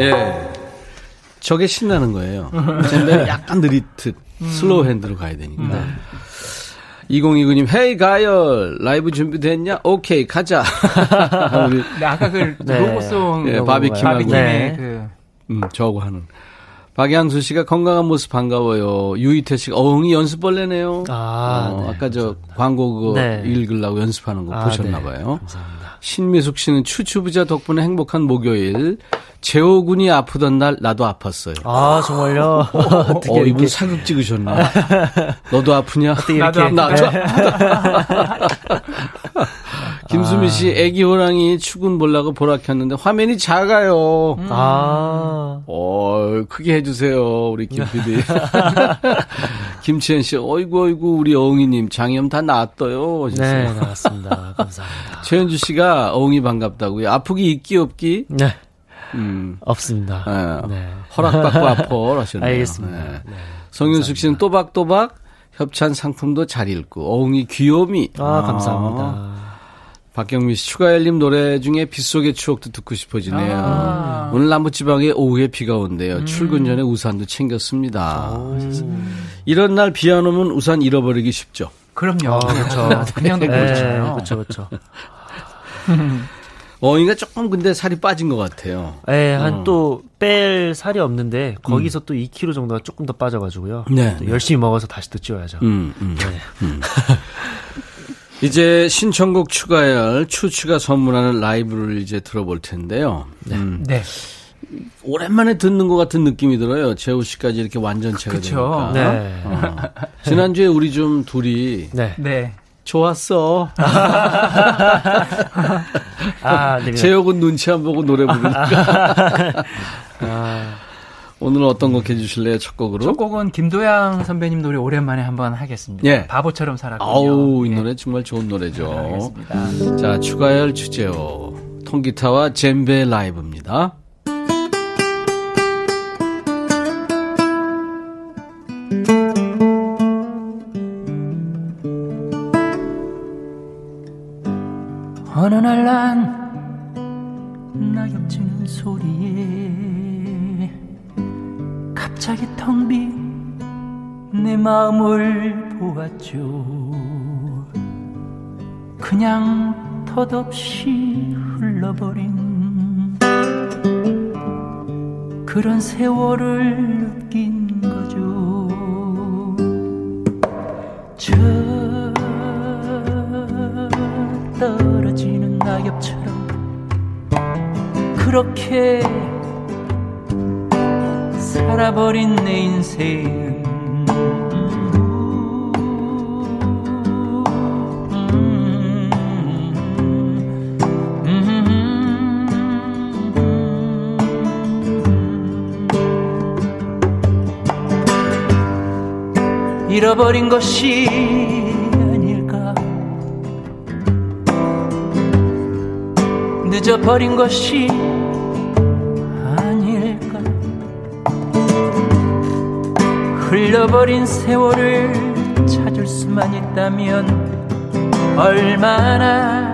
예. 저게 신나는 거예요. 젬베는 약간 느릿듯 slow hand로 가야 되니까. 2029님, hey 가열, 라이브 준비됐냐? 오케이, 가자. 우리, 네, 아까 그 네. 로고송 예, 로고가요. 바비킴하고. 바비킴의 네. 그 음, 저하고 하는. 박양수 씨가 건강한 모습 반가워요. 유희태 씨가 어흥이 연습벌레네요. 아, 어, 네, 아까 저 광고 그거 네. 읽으려고 연습하는 거 아, 보셨나 네. 봐요. 감사합니다. 신미숙 씨는 추추부자 덕분에 행복한 목요일. 재호군이 아프던 날 나도 아팠어요. 아, 정말요? 어떻게 어. 이분 사극 찍으셨네. 너도 아프냐? 나도 아프다. 김수미 씨, 애기 호랑이 축은 보려고 보라 켰는데 화면이 작아요. 아, 어, 크게 해주세요, 우리 김 PD. 김치현 씨, 어이구, 어이구, 우리 어흥이님, 장염 다 나았어요. 네, 나왔습니다. 감사합니다. 최현주 씨가 어흥이 반갑다고요. 아프기 있기 없기? 네, 음, 없습니다. 예, 네. 허락받고 아퍼 하셨네요. 알겠습니다. 예. 네. 성윤숙 씨는 또박또박 협찬 상품도 잘 읽고 어흥이 귀요미. 아, 감사합니다. 박경미 씨 추가열님 노래 중에 빗속의 추억도 듣고 싶어지네요. 아. 오늘 남부지방에 오후에 비가 온대요. 출근 전에 우산도 챙겼습니다. 이런 날 비 안 오면 우산 잃어버리기 쉽죠. 그럼요. 아, 그렇죠. 그냥도 네, 모르잖아요. 그렇죠, 그렇죠. 어흥이가 조금 근데 살이 빠진 것 같아요. 예, 어. 한또뺄 살이 없는데 거기서 또 2kg 정도가 조금 더 빠져가지고요. 네, 또 네. 열심히 먹어서 다시 또 찌워야죠. 음, 음. 네. 이제 신청곡 추가열 추추가 선물하는 라이브를 이제 들어볼 텐데요. 음, 네. 오랜만에 듣는 것 같은 느낌이 들어요. 재우 씨까지 이렇게 완전체가 그쵸. 되니까. 네. 어. 지난주에 우리 좀 둘이 네. 네. 좋았어. 아, 네. 재혁은 눈치 안 보고 노래 부르니까. 아, 오늘 어떤 곡 해주실래요? 첫 곡으로? 첫 곡은 김도양 선배님 노래 오랜만에 한번 하겠습니다. 예. 바보처럼 살았군요. 아우, 이 예. 노래 정말 좋은 노래죠. 알겠습니다. 자, 추가열 주제요. 통기타와 젬베 라이브입니다. 난 낙엽치는 소리에 갑자기 텅 빈 내 마음을 보았죠. 그냥 덧없이 흘러버린 그런 세월을 느낀 거죠. 저 떨어지는 낙엽처럼 그렇게 살아버린 내 인생은 잃어버린 것이 늦어버린 것이 아닐까? 흘러버린 세월을 찾을 수만 있다면 얼마나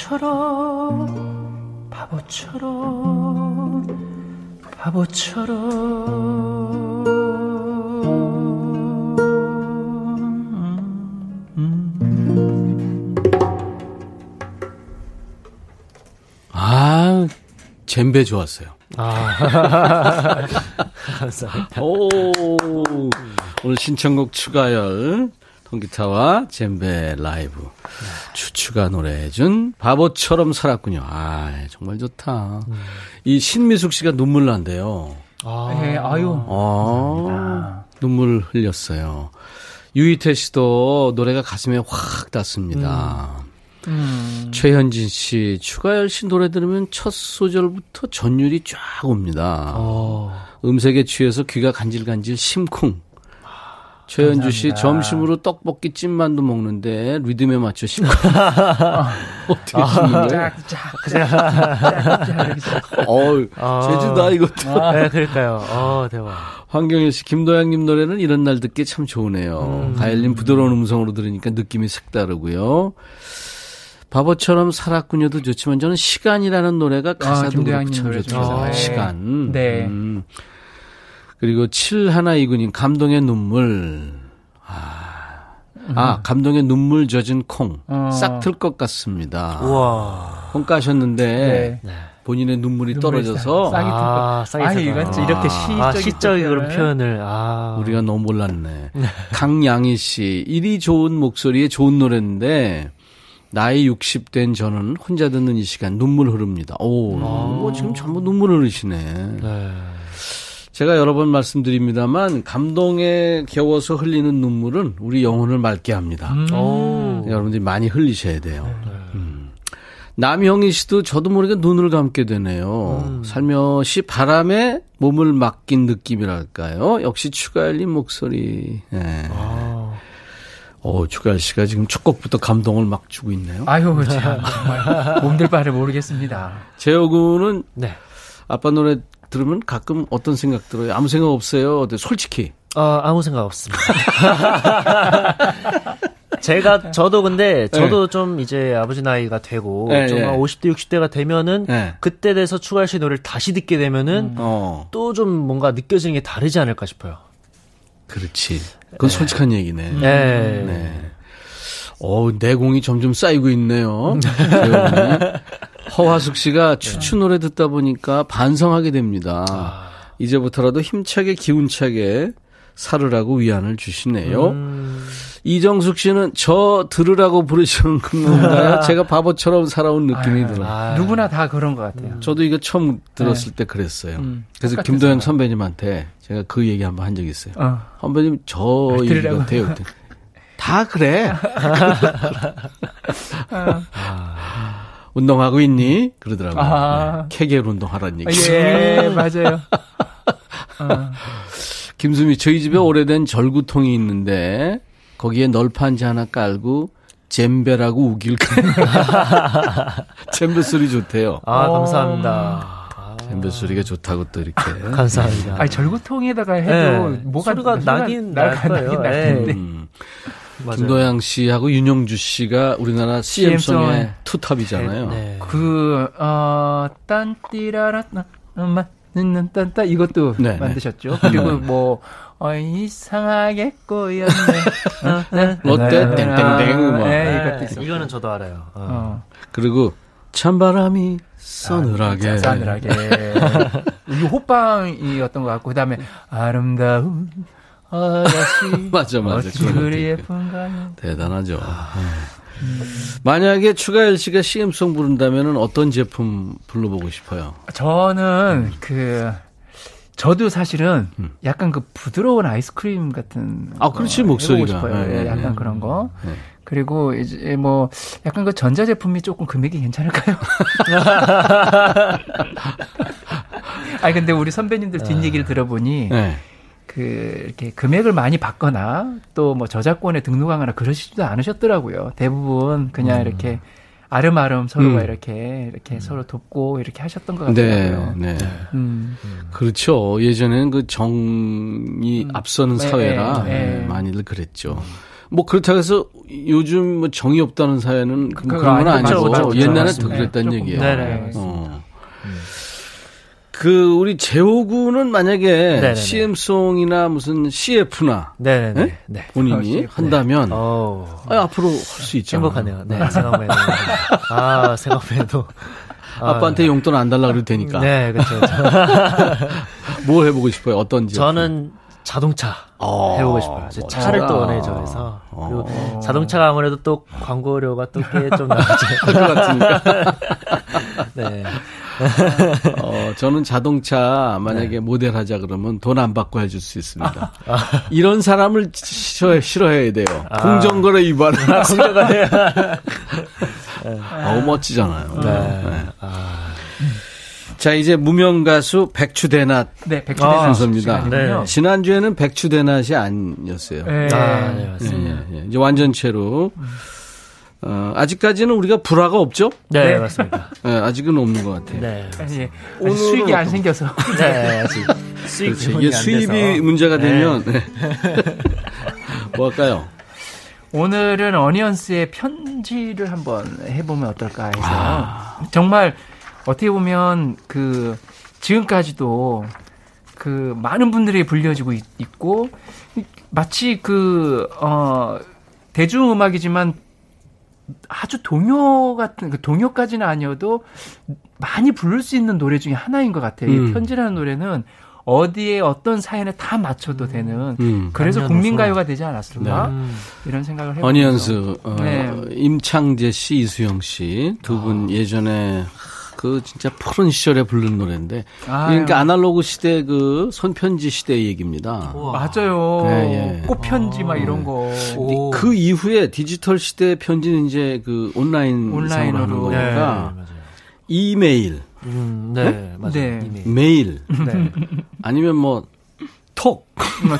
바보처럼 바보처럼 바보처럼 아, 젬베 좋았어요. 아. 감사합니다. 오, 오늘 신청곡 추가열, 통기타와 젬베 라이브. 추추가 노래해준 바보처럼 살았군요. 아, 정말 좋다. 이 신미숙 씨가 눈물 난대요. 예, 아유 아, 눈물 흘렸어요. 유희태 씨도 노래가 가슴에 확 닿습니다. 음. 최현진 씨, 추가열 씨 노래 들으면 첫 소절부터 전율이 쫙 옵니다. 어. 음색에 취해서 귀가 간질간질 심쿵. 최현주 씨. 점심으로 떡볶이 찜만두 먹는데 리듬에 맞춰 심쿵. 어떻게 씹는 거예요? 어우, 아. 제주다 이것도. 네, 그러니까요. 어, 대박. 황경일 씨, 김도영님 노래는 이런 날 듣기 참 좋으네요. 가열님 부드러운 음성으로 들으니까 느낌이 색다르고요. 바보처럼 살았군요도 좋지만 저는 시간이라는 노래가 가사도 김도영님 그렇고 참 노래 좋더라고요. 시간. 네. 음. 그리고 7129님 감동의 눈물. 아. 아, 감동의 눈물 젖은 콩. 어. 싹틀 것 같습니다. 우와. 콩 까셨는데 네. 네. 본인의 눈물이 눈물이 떨어져서 싹- 싹이 아, 아, 아니, 이건 아, 이렇게 아, 시적인 시적인 그런 표현을. 아. 우리가 너무 몰랐네. 강양희 씨, 일이 좋은 목소리에 좋은 노래인데, 나이 60된 저는 혼자 듣는 이 시간 눈물 흐릅니다. 오, 뭐 지금 전부 눈물 흐르시네. 네. 제가 여러 번 말씀드립니다만, 감동에 겨워서 흘리는 눈물은 우리 영혼을 맑게 합니다. 오. 여러분들이 많이 흘리셔야 돼요. 음. 남형희 씨도 저도 모르게 눈을 감게 되네요. 살며시 바람에 몸을 맡긴 느낌이랄까요. 역시 추가열님 목소리. 예. 아. 어, 추가열 씨가 지금 첫 곡부터 감동을 막 주고 있네요. 아유, 참, 정말 몸들 바를 모르겠습니다. 재호 군은 네. 아빠 노래 들으면 가끔 어떤 생각 들어요? 아무 생각 없어요? 솔직히. 어, 아무 생각 없습니다. 제가 저도 근데 저도 좀 이제 아버지 나이가 되고 네, 좀 네. 한 50대 60대가 되면은 네. 그때 돼서 추가할 씨 노래를 다시 듣게 되면은 어, 또좀 뭔가 느껴지는 게 다르지 않을까 싶어요. 그렇지. 그건 솔직한 얘기네. 네. 네. 어, 내공이 점점 쌓이고 있네요. 허화숙 씨가 추추 노래 듣다 보니까 반성하게 됩니다. 이제부터라도 힘차게 기운차게 살으라고 위안을 주시네요. 이정숙 씨는 저 들으라고 부르시는 건가요? 제가 바보처럼 살아온 느낌이 들어요. 아, 누구나 다 그런 것 같아요. 저도 이거 처음 들었을 때 그랬어요. 음, 그래서. 김도영 선배님한테 제가 그 얘기 한번 한 적이 있어요. 어. 선배님 저 아, 얘기. 같아요. 그랬더니 다 그래. 운동하고 있니? 그러더라고요. 아. 네. 케겔 운동하라는 얘기. 예, 맞아요. 어. 김수미, 저희 집에 오래된 절구통이 있는데 거기에 널판지 하나 깔고 잼배라고 우길까. 잼배 소리 좋대요. 아, 어. 감사합니다. 잼배 소리가 좋다고 또 이렇게. 감사합니다. 아니, 절구통에다가 해도 네. 뭐가 소리가 나긴 날 거예요. 나긴 날 네. 텐데. 음. 맞아요. 김도양 씨하고 윤영주 씨가 우리나라 CM송의 CM송의 투탑이잖아요. 네. 그, 어, 딴띠라라, 딴, 딴따 이것도 네, 만드셨죠. 그리고 뭐, 어, 이상하게 꼬였네. 어, 롯데 땡땡땡 뭐. 네, 이것도 있었고. 이거는 저도 알아요. 어. 어. 그리고 찬바람이 서늘하게. 싸늘하게. 이 호빵이었던 것 같고, 그 다음에 아름다운 아가씨. 맞아, 맞아. 것도 그리 있고. 예쁜가요? 대단하죠. 네. 만약에 추가열 씨가 CM송 부른다면 어떤 제품 불러보고 싶어요? 저는 그, 저도 사실은 음. 약간 그 부드러운 아이스크림 같은. 아, 그렇지, 거 목소리가. 싶어요. 네, 예, 네, 약간 네. 그런 거. 네. 그리고 이제 뭐 약간 그 전자제품이 조금 금액이 괜찮을까요? 아니 근데 우리 선배님들 뒷얘기를 들어보니 네. 그 이렇게 금액을 많이 받거나 또 뭐 저작권에 등록하거나 그러시지도 않으셨더라고요. 대부분 그냥 이렇게 아름아름 서로가 음. 이렇게 이렇게 서로 돕고 이렇게 하셨던 것 네, 같더라고요. 네. 음. 그렇죠. 예전에는 그 정이 앞서는 네, 사회라 네, 네. 네, 많이들 그랬죠. 뭐 그렇다고 해서 요즘 뭐 정이 없다는 사회는 그- 그런 건. 아니고 그렇죠, 그렇죠. 옛날에 더 맞습니다. 그랬다는 네, 얘기예요. 조금, 네네. 어. 그 우리 재호군은 만약에 네네네. CM송이나 무슨 CF나 네네네. 네? 네. 본인이 한다면 어 아, 앞으로 할 수 있잖아요. 행복하네요. 네, 생각만 해도. 아, 생각만 해도. 아, 아빠한테 용돈 안 달라 그럴 테니까. 네, 그렇죠. 뭐 해보고 싶어요? 어떤 제품? 저는 자동차 어, 해보고 싶어요. 차를 또 원해 좋아해서 어. 그리고 자동차가 아무래도 또 광고료가 또 꽤 좀 나오죠. 것 같으니까. 네. 어, 저는 자동차 만약에 모델 하자 그러면 돈 안 받고 해줄 수 있습니다. 이런 사람을 싫어, 싫어해야 돼요. 공정거래 위반. 공정거래. 너무 멋지잖아요. 네. 자, 이제 무명 가수 백추대낮 네, 백주대 아, 순서입니다. 네. 지난주에는 백추대낮이 아니었어요. 네. 아, 네, 예, 맞습니다. 예, 예. 이제 완전체로. 어, 아직까지는 우리가 불화가 없죠? 네, 네. 맞습니다. 예, 아직은 없는 것 같아요. 네. 아직 오늘은 수익이 안 어떤- 생겨서. 네, 아직 수익 그렇지. 이게 안 수입이. 문제가 네. 되면 네. 뭐 할까요? 오늘은 어니언스의 편지를 한번 해보면 어떨까 해서 아. 정말 어떻게 보면 그 지금까지도 그 많은 분들이 불려지고 있, 고 마치 그 어 대중음악이지만 아주 동요 같은 그 동요까지는 아니어도 많이 부를 수 있는 노래 중에 하나인 것 같아요. 음. 이 편지라는 노래는 어디에 어떤 사연에 다 맞춰도 되는 음. 그래서 남녀노소. 국민가요가 되지 않았을까 음. 이런 생각을 해요. 어니언스 어, 네. 임창재 씨, 이수영 씨 두분 예전에 그 진짜 푸른 시절에 부른 노래인데 아유. 그러니까 아날로그 시대 그 손편지 시대 얘기입니다. 맞아요. 예, 예. 꽃편지 막 이런 거. 오. 그 이후에 디지털 시대 편지는 이제 그 온라인 온라인으로. 하는 네, 거니까 맞아요. 이메일, 음, 네, 맞아요. 네. 이메일. 메일 네. 아니면 뭐 톡,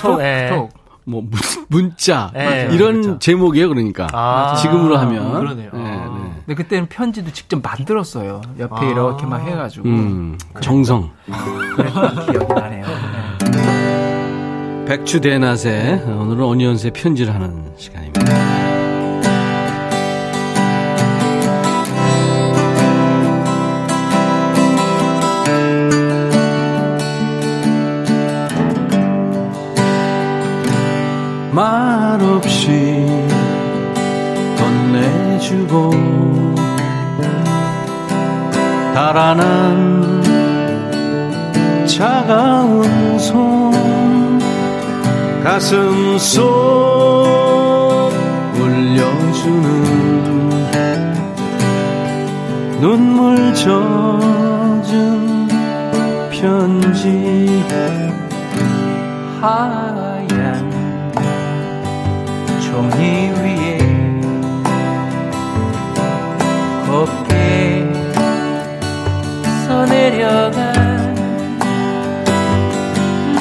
톡, 네. 톡. 뭐 문- 문자 네, 이런 문자. 제목이에요. 그러니까 아, 지금으로 하면 그러네요. 네, 네. 근데 그때는 편지도 직접 만들었어요. 옆에 아. 이렇게 막 해가지고. 음, 정성. 그랬던 기억이 나네요. 네. 백주 대낮에 오늘은 어니언스의 편지를 하는 시간입니다. 말없이 건네주고 달아난 차가운 손 가슴 속 울려주는 눈물 젖은 편지 하얀 종이 위에 곱게 써내려간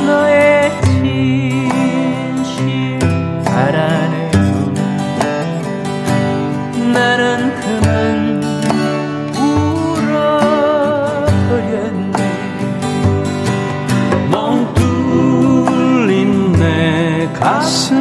너의 진실 알아내고 나는 그만 울어버렸네. 멍 뚫린 내 가슴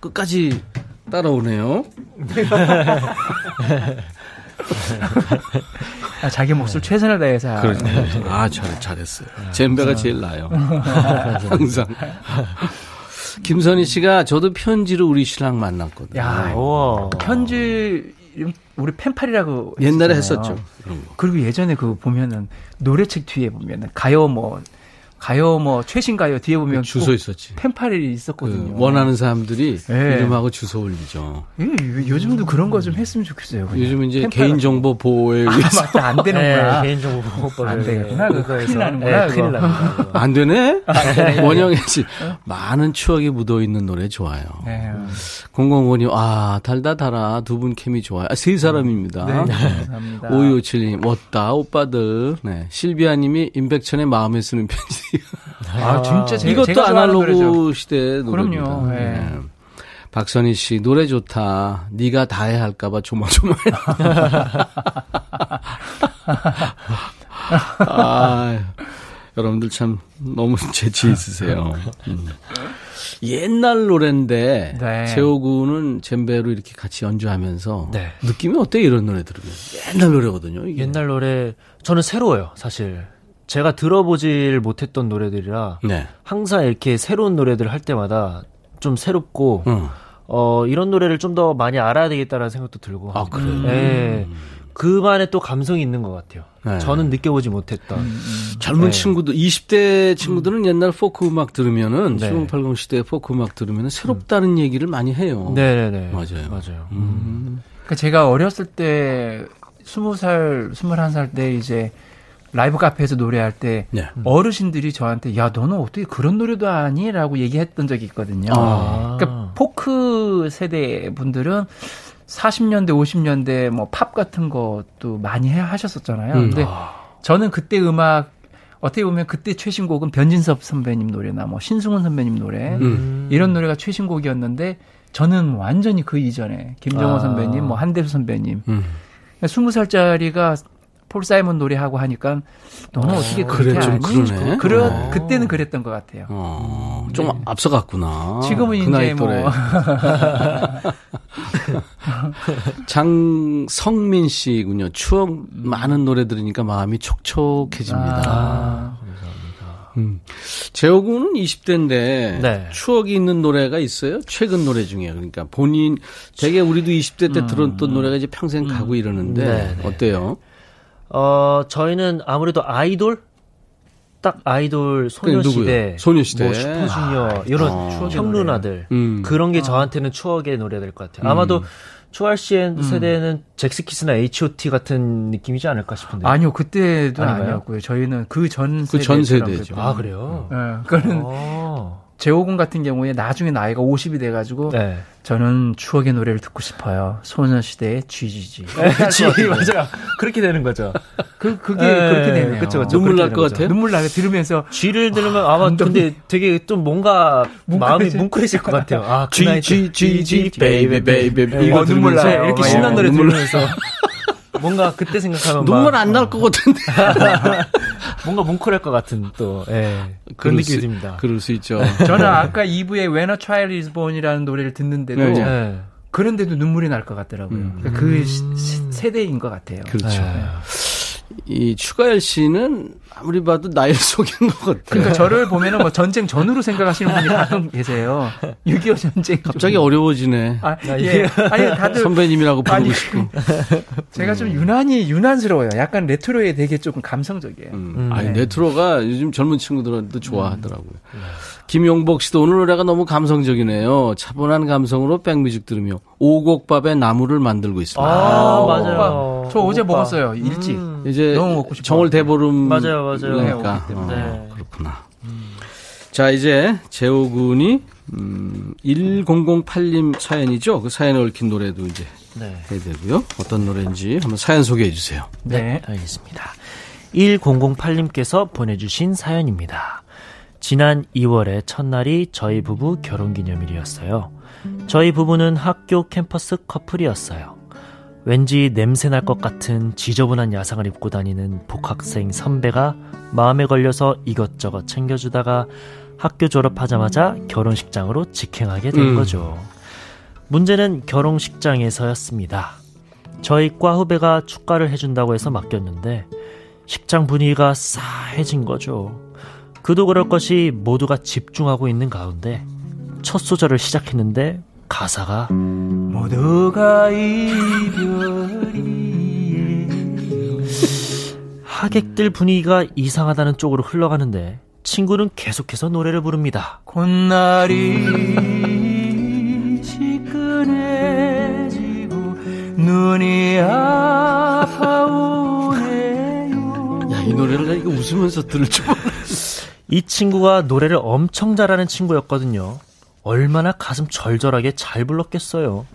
끝까지 따라오네요. 아, 자기 몫을 최선을 다해서 그렇죠. 아, 잘, 잘했어요. 젬베가 제일 나요. 항상. 김선희 씨가 저도 편지로 우리 신랑 만났거든요. 야 우와. 편지를 우리 펜팔이라고 옛날에 했었잖아요. 했었죠. 그런 거. 그리고 예전에 그 보면은 노래책 뒤에 보면은 가요 뭐 가요 뭐 최신 가요 뒤에 보면 주소 꼭 있었지. 펜팔이 그 있었거든요. 원하는 사람들이 네. 이름하고 주소 올리죠. 예, 요- 요즘도 그런 거 좀 했으면 좋겠어요. 그냥. 요즘은 이제 펜팔 개인 정보 보호에 아, 의해서 맞다 안 되는구나. 네, 개인 정보 보호법에 안 되겠구나. 그거 그거에서. 큰일 나는구나, 네, 큰일 그거. 납니다. 안 되네? 원영애 씨. 많은 추억이 묻어 있는 노래 좋아요. 네. 005님, 아, 달다 달아. 두 분 케미 좋아요. 아, 세 사람입니다. 네, 감사합니다. 5257님, 왔다, 오빠들. 네. 실비아님이 임백천의 마음에 쓰는 편지. 아, 진짜 제, 이것도 제가. 아날로그 시대 노래입니다. 그럼요, 네. 박선희 씨, 노래 좋다. 네가 다 해야 할까봐 조마조마. 아, 여러분들 참 너무 재치 있으세요. 음. 옛날 노래인데 네. 재호군은 젬베로 이렇게 같이 연주하면서 네. 느낌이 어때요? 이런 노래 들으면 옛날 노래거든요. 이게. 옛날 노래 저는 새로워요, 사실. 제가 들어보질 못했던 노래들이라 네. 항상 이렇게 새로운 노래들 할 때마다 좀 새롭고 응. 어, 이런 노래를 좀 더 많이 알아야 되겠다라는 생각도 들고. 아 그래요. 예. 그만의 또 감성이 있는 것 같아요. 네. 저는 느껴보지 못했던. 젊은 네. 친구들, 20대 친구들은 옛날 포크 음악 들으면은, 네. 7080 시대 포크 음악 들으면은 새롭다는 얘기를 많이 해요. 네네네. 맞아요. 맞아요. 음. 그러니까 제가 어렸을 때 스무 살, 스물한 살때 이제 라이브 카페에서 노래할 때 네. 어르신들이 저한테 야 너는 어떻게 그런 노래도 아니?라고 얘기했던 적이 있거든요. 아. 그러니까 포크 세대 분들은 40년대, 50년대 뭐 팝 같은 것도 많이 해 하셨었잖아요. 음. 근데 저는 그때 음악 어떻게 보면 그때 최신곡은 변진섭 선배님 노래나 뭐 신승훈 선배님 노래 음. 이런 노래가 최신곡이었는데 저는 완전히 그 이전에 김정호 아. 선배님, 뭐 한대수 선배님, 음. 스무 살짜리가 폴 사이먼 노래하고 하니까 너는 어, 떻게 그렇게 그래, 좀 하니? 그러네. 그런 어. 그때는 그랬던 것 같아요. 어, 좀 앞서갔구나. 지금은 그 이제 뭐. 장성민 씨군요. 추억 많은 노래 들으니까 마음이 촉촉해집니다. 아, 음. 재호군은 20대인데 네. 추억이 있는 노래가 있어요? 최근 노래 중에 그러니까 본인 되게 우리도 20대 때 들었던 노래가 이제 평생 가고 이러는데 네, 네. 어때요? 어, 저희는 아무래도 아이돌? 딱 아이돌 소녀시대, 누구요? 소녀시대. 뭐 슈퍼주니어 이런 아. 추억의 형 누나들 음. 그런 게 저한테는 추억의 노래가 될 것 같아요. 아마도 초알 씨의 음. 세대는 잭스키스나 H.O.T 같은 느낌이지 않을까 싶은데. 아니요 그때도 아닌가요? 아니었고요. 저희는 그전그전 세대죠. 아 그래요? 예, 그거는 어. 재호군 같은 경우에 나중에 나이가 50이 돼가지고 네. 저는 추억의 노래를 듣고 싶어요. 소녀시대의 GGG. 그치 맞아요. 그렇게 되는 거죠. 그 그게 네, 그렇게 되네요. 그쵸, 그쵸. 눈물 날 되는 것 거죠. 같아요? 눈물 나게 들으면서 G를 들으면 아마 근데 되게 좀 뭔가 마음이 뭉클해질 것 같아요. 아, 그 G baby baby 이거 어, 눈물 나요. 이렇게 어, 신난 노래 눈물 들으면서 뭔가 그때 생각하면 눈물 막안날 것 같은데. 뭔가 뭉클할 것 같은 또 예, 그런 느낌이 수- 듭니다. 그럴 수 있죠. 저는 아까 2부에 When a Child is Born이라는 노래를 듣는데도 네, 네. 예. 그런데도 눈물이 날 것 같더라고요. 음. 그러니까 그 시- 시- 세대인 것 같아요. 그렇죠. 예. 이 추가열 씨는 아무리 봐도 나이를 속인 것 같아요. 그러니까 저를 보면은 뭐 전쟁 전후로 생각하시는 분이 가끔 계세요. 6.25 전쟁. 갑자기 어려워지네. 아, 예. 아니, 다들. 선배님이라고 부르고 아니, 싶고. 제가 좀 유난히, 유난스러워요. 약간 레트로에 되게 조금 감성적이에요. 음. 음. 아니, 네. 레트로가 요즘 젊은 친구들한테도 좋아하더라고요. 김용복 씨도 오늘 노래가 너무 감성적이네요. 차분한 감성으로 백뮤직 들으며 오곡밥에 나무를 만들고 있습니다. 아, 오, 맞아요. 오빠. 저 어제 오빠. 먹었어요. 일찍. 음. 이제 너무 먹고 싶어. 정월 대보름 맞아요, 맞아요. 그러니까 네. 어, 그렇구나. 자 이제 재호 군이 음, 1008님 사연이죠. 그 사연에 얽힌 노래도 이제 네. 해야 되고요. 어떤 노래인지 한번 사연 소개해 주세요. 네. 알겠습니다. 1008님께서 보내주신 사연입니다. 지난 2월의 첫날이 저희 부부 결혼 기념일이었어요. 저희 부부는 학교 캠퍼스 커플이었어요. 왠지 냄새 날 것 같은 지저분한 야상을 입고 다니는 복학생 선배가 마음에 걸려서 이것저것 챙겨주다가 학교 졸업하자마자 결혼식장으로 직행하게 된 음. 거죠. 문제는 결혼식장에서였습니다. 저희 과 후배가 축가를 해준다고 해서 맡겼는데 식장 분위기가 싸해진 거죠. 그도 그럴 것이 모두가 집중하고 있는 가운데 첫 소절을 시작했는데 가사가 모두가 이별이에요. 하객들 분위기가 이상하다는 쪽으로 흘러가는데 친구는 계속해서 노래를 부릅니다. 콧날이 시큰해지고 눈이 아파오네요. 야, 이 노래를 나 이거 웃으면서 들을 줄 몰라. 이 친구가 노래를 엄청 잘하는 친구였거든요. 얼마나 가슴 절절하게 잘 불렀겠어요.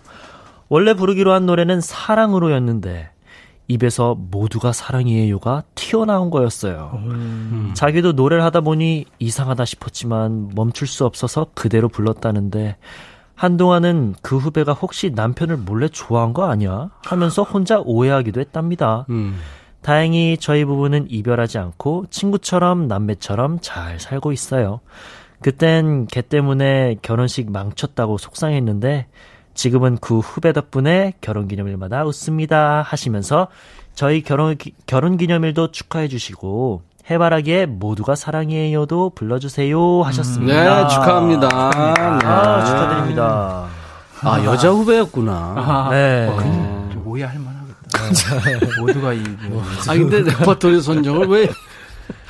원래 부르기로 한 노래는 사랑으로였는데 입에서 모두가 사랑이에요가 튀어나온 거였어요. 자기도 노래를 하다 보니 이상하다 싶었지만 멈출 수 없어서 그대로 불렀다는데 한동안은 그 후배가 혹시 남편을 몰래 좋아한 거 아니야? 하면서 혼자 오해하기도 했답니다. 음. 다행히 저희 부부는 이별하지 않고 친구처럼 남매처럼 잘 살고 있어요. 그땐 걔 때문에 결혼식 망쳤다고 속상했는데 지금은 그 후배 덕분에 결혼 기념일마다 웃습니다 하시면서 저희 결혼 기- 결혼 기념일도 축하해 주시고 해바라기에 모두가 사랑이에요도 불러주세요 하셨습니다. 네, 축하합니다. 아, 네. 축하드립니다. 아, 여자 후배였구나. 아, 네. 어, 좀 오해할 만하겠다. 모두가 이별. 아, 근데 레퍼토리 선정을 왜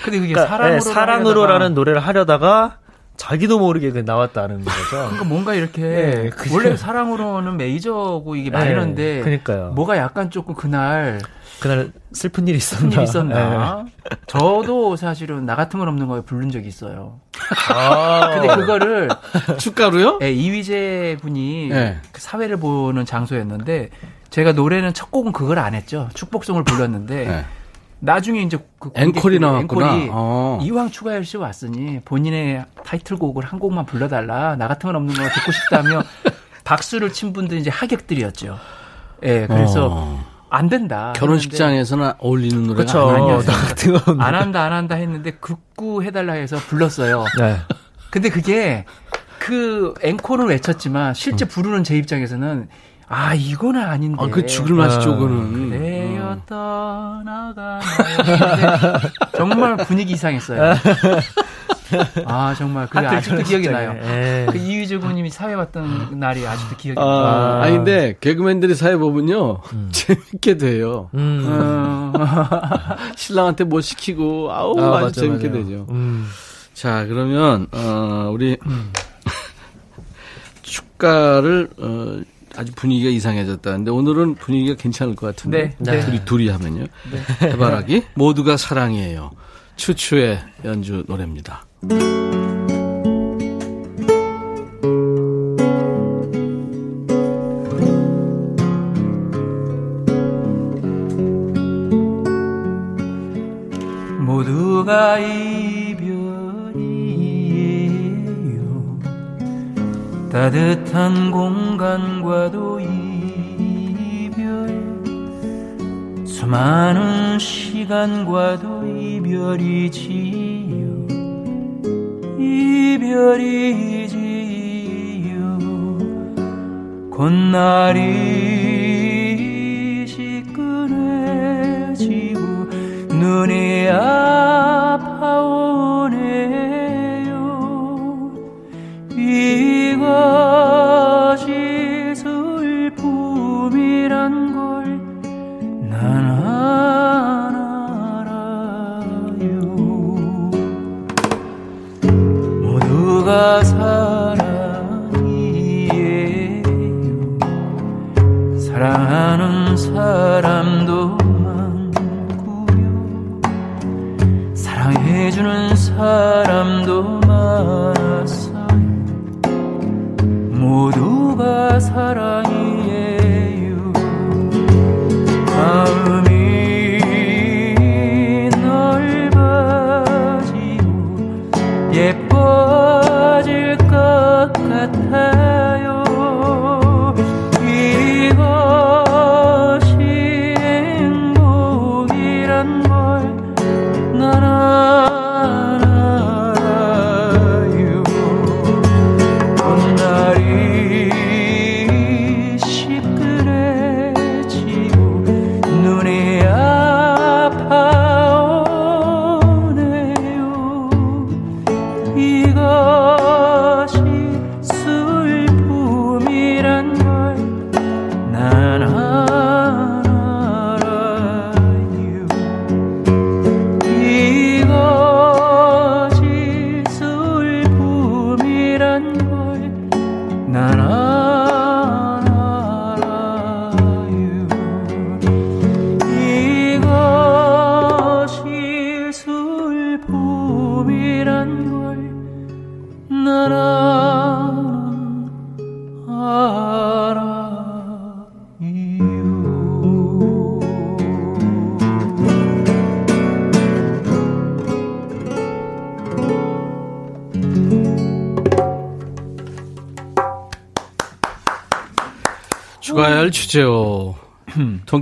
근데 그게 그러니까, 사랑으로 네, 사랑으로라는 노래를 하려다가 자기도 모르게 그 나왔다는 거죠. 그러니까 뭔가 이렇게 네. 원래 사랑으로는 메이저고 이게 마이너인데 네, 그러니까요. 뭐가 약간 조금 그날 그날 슬픈 일이 있었나? 무슨 일이 있었나? 네. 저도 사실은 나 같은 건 없는 거에 부른 적이 있어요. 아. 근데 그거를 축가로요? 예, 이휘재 분이 네. 그 사회를 보는 장소였는데 제가 노래는 첫 곡은 그걸 안 했죠. 축복송을 불렀는데 네. 나중에 이제 그 앵콜이 나왔구나. 앵콜이 어. 이왕 추가열 씨 왔으니 본인의 타이틀곡을 한 곡만 불러달라. 나 같은 건 없는 거 듣고 싶다며 박수를 친 분들이 이제 하객들이었죠. 예, 그래서 어. 안 된다. 결혼식장에서는 어울리는 노래가 같은 건. 안 한다 안 한다 했는데 극구 해달라 해서 불렀어요. 네. 근데 그게 그 앵콜을 외쳤지만 음. 실제 부르는 제 입장에서는 아 이거는 아닌데. 아, 그 죽을 맛이죠, 그거는. 그래요 떠나가나요. 근데 정말 분위기 이상했어요. 아 정말 그게 하필 아직도 기억이 나요. 예. 그 이휘재 군님이 사회 왔던 날이 아직도 기억이 나요. 아, 아니, 근데 개그맨들이 사회 보면요. 재밌게 돼요. 음. 어, 신랑한테 뭐 시키고, 아우, 아, 아주 맞아, 재밌게 맞아요. 되죠. 음. 자, 그러면, 어, 우리, 축가를, 어, 아주 분위기가 이상해졌다는데, 오늘은 분위기가 괜찮을 것 같은데. 네, 네. 둘이, 둘이 하면요. 해바라기, 모두가 사랑이에요. 추추의 연주 노래입니다. 따뜻한 공간과도 이별. 수많은 시간과도 이별이지요. 이별이지요. 콧날이 시큰해지고 눈이 아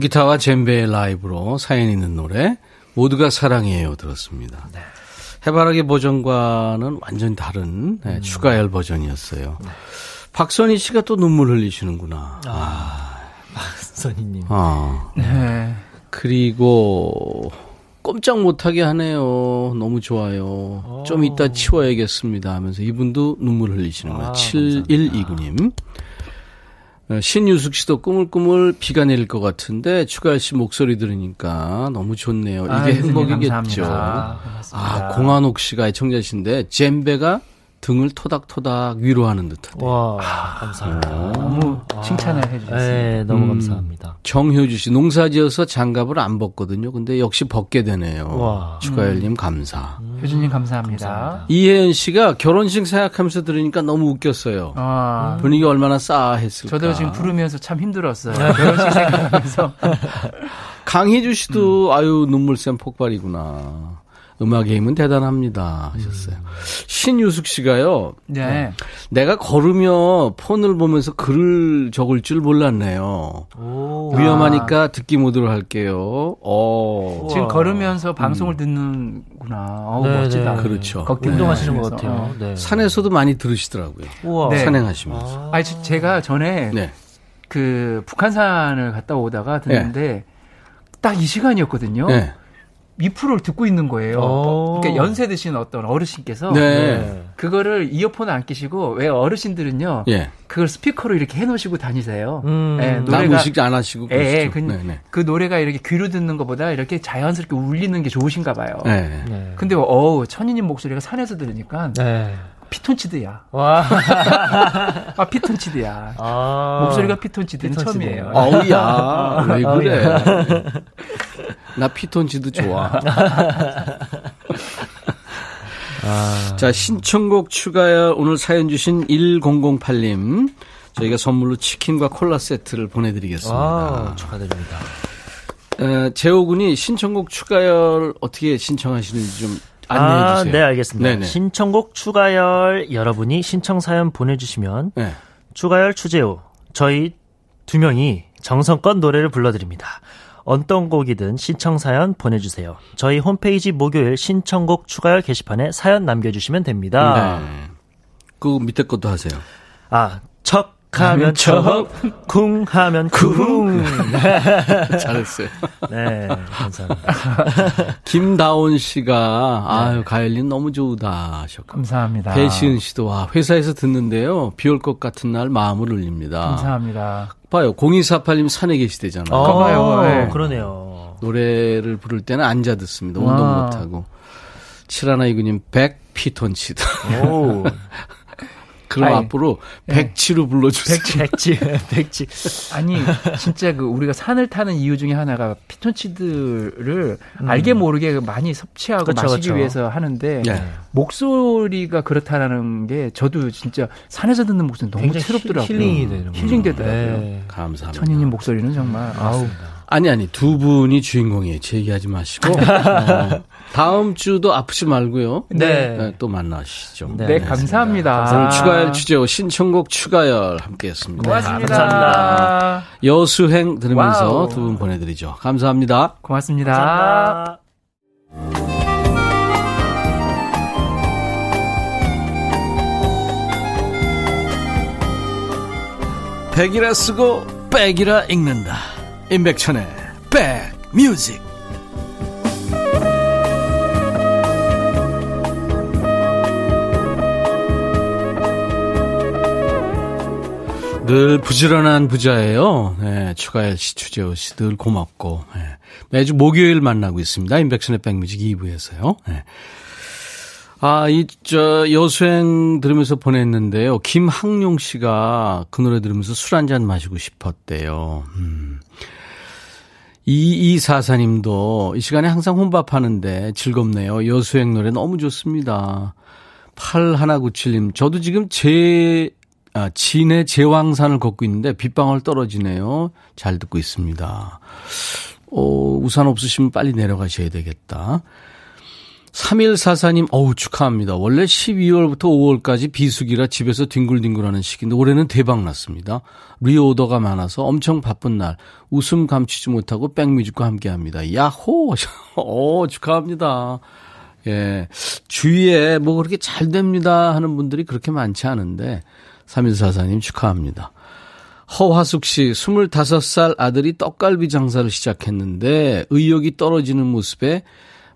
통기타와 젬베의 라이브로 사연 있는 노래 모두가 사랑해요 들었습니다. 해바라기 버전과는 완전 다른 네, 추가열 버전이었어요. 박선희 씨가 또 눈물 흘리시는구나. 아, 선희님. 아. 네. 그리고 꼼짝 못하게 하네요. 너무 좋아요. 좀 이따 치워야겠습니다 하면서 이분도 눈물 흘리시는 거예요. 아, 7129님. 어, 신유숙 씨도 꾸물꾸물 비가 내릴 것 같은데 추가할 씨 목소리 들으니까 너무 좋네요. 이게 아, 행복이겠죠. 감사합니다. 아, 공한옥 씨가 애청자신데 젬베가 등을 토닥토닥 위로하는 듯하대요. 와, 감사합니다. 너무 칭찬을 해주셨어요. 네, 너무 음. 감사합니다. 정효주 씨 농사지어서 장갑을 안 벗거든요. 근데 역시 벗게 되네요. 와. 추가열님 감사. 효준님 감사합니다. 이혜연 씨가 결혼식 생각하면서 들으니까 너무 웃겼어요. 아, 분위기 얼마나 싸했을까. 저도 지금 부르면서 참 힘들었어요. 결혼식 생각하면서. 강희주 씨도 아유 눈물샘 폭발이구나. 음악의 힘은 대단합니다 하셨어요. 신유숙 씨가요. 네. 내가 걸으며 폰을 보면서 글을 적을 줄 몰랐네요. 오. 위험하니까 듣기 모드로 할게요. 어. 지금. 걸으면서 방송을 듣는구나. 어우, 네, 멋지다. 네. 그렇죠. 걷기 운동하시는 것. 같아요. 어. 네. 산에서도 많이 들으시더라고요. 우와. 네. 산행하시면서. 아니, 저- 제가 전에 네. 그 북한산을 갔다 오다가 듣는데 딱 이 시간이었거든요. 네. 미프를 듣고 있는 거예요. 오. 그러니까 연세 드신 어떤 어르신께서 네. 그거를 이어폰을 안 끼시고 왜 어르신들은요 예. 그걸 스피커로 이렇게 해놓으시고 다니세요. 음. 예, 남 노래가 의식 안 하시고 예. 예, 그, 네, 그 노래가 이렇게 귀로 듣는 것보다 이렇게 자연스럽게 울리는 게 좋으신가 봐요. 네. 네. 네. 근데 어우 천희님 목소리가 산에서 들으니까 네. 피톤치드야. 와. 아 피톤치드야. 아. 목소리가 피톤치드는 피톤치드예요. 처음이에요. 어우야 왜 어우야. 그래? 나 피톤치드 좋아. 아. 자 신청곡 추가열 오늘 사연 주신 1008님 저희가 선물로 치킨과 콜라 세트를 보내드리겠습니다. 아, 축하드립니다. 에, 재호군이 신청곡 추가열 어떻게 신청하시는지 좀 안내해 아, 주세요. 네, 알겠습니다. 네네. 신청곡 추가열 여러분이 신청 사연 보내주시면 네. 추가열 추재호 저희 두 명이 정성껏 노래를 불러드립니다. 어떤 곡이든 신청 사연 보내주세요. 저희 홈페이지 목요일 신청곡 추가열 게시판에 사연 남겨주시면 됩니다. 네. 그 밑에 것도 하세요. 아, 척 하면 척, 쿵 하면 쿵. 잘했어요. 네, 감사합니다. 김다온 씨가 아유 가을님 너무 좋다 하셨고 감사합니다. 배시은 씨도 와 회사에서 듣는데요 비 올 것 같은 날 마음을 울립니다. 감사합니다. 봐요 0248님 산에 계시대잖아요. 어. 봐요. 네. 그러네요. 노래를 부를 때는 앉아 듣습니다. 운동 와. 못 하고. 칠하나 이구님 백 피톤치드. 오, 그럼 아이, 앞으로 백치로 불러주세요. 백지, 백지. 아니 진짜 그 우리가 산을 타는 이유 중에 하나가 피톤치드를 알게 모르게 많이 섭취하고 그쵸, 마시기 그쵸. 위해서 하는데 네. 목소리가 그렇다라는 게 저도 진짜 산에서 듣는 목소리 너무 새롭더라고요. 힐링이 되는 힐링 되더라고요. 네. 감사합니다. 천희님 목소리는 정말 아우 아니 아니 두 분이 주인공이에요. 제 얘기하지 마시고 어, 다음 주도 아프지 말고요. 네. 네, 또 만나시죠. 네, 네. 감사합니다. 오늘 추가열 주제호 신청곡 추가열 함께 했습니다. 고맙습니다. 감사합니다. 여수행 들으면서. 두 분 보내드리죠. 감사합니다. 고맙습니다. 감사합니다. 백이라 쓰고 백이라 읽는다. 임백천의 백뮤직. 늘 부지런한 부자예요. 네, 추가열 씨, 추재호 씨 늘 고맙고 네, 매주 목요일 만나고 있습니다. 임백천의 백뮤직 2부에서요. 네. 아, 이, 저, 여수행 들으면서 보냈는데요. 김학용 씨가 그 노래 들으면서 술 한 잔 마시고 싶었대요. 음. 2244님도 이 시간에 항상 혼밥하는데 즐겁네요. 여수행 노래 너무 좋습니다. 8197님, 저도 지금 제, 아, 진해 제왕산을 걷고 있는데 빗방울 떨어지네요. 잘 듣고 있습니다. 어, 우산 없으시면 빨리 내려가셔야 되겠다. 3144님, 어우, 축하합니다. 원래 12월부터 5월까지 비수기라 집에서 뒹굴뒹굴하는 시기인데 올해는 대박 났습니다. 리오더가 많아서 엄청 바쁜 날, 웃음 감추지 못하고 백뮤직과 함께 합니다. 야호! 어, 축하합니다. 예. 주위에 뭐 그렇게 잘 됩니다 하는 분들이 그렇게 많지 않은데, 3144님 축하합니다. 허화숙 씨, 25살 아들이 떡갈비 장사를 시작했는데 의욕이 떨어지는 모습에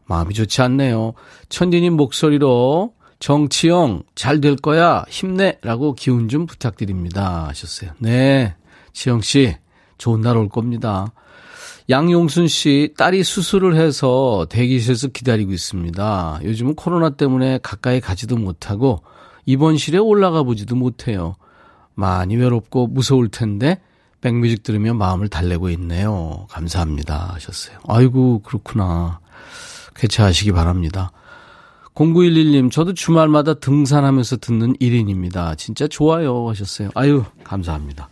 마음이 좋지 않네요. 천디님 목소리로 정치영 잘 될 거야 힘내라고 기운 좀 부탁드립니다 하셨어요. 네, 지영 씨 좋은 날 올 겁니다. 양용순 씨 딸이 수술을 해서 대기실에서 기다리고 있습니다. 요즘은 코로나 때문에 가까이 가지도 못하고 입원실에 올라가 보지도 못해요. 많이 외롭고 무서울 텐데 백뮤직 들으면 마음을 달래고 있네요. 감사합니다 하셨어요. 아이고 그렇구나. 쾌차하시기 바랍니다. 0911님, 저도 주말마다 등산하면서 듣는 1인입니다. 진짜 좋아요 하셨어요. 아유, 감사합니다.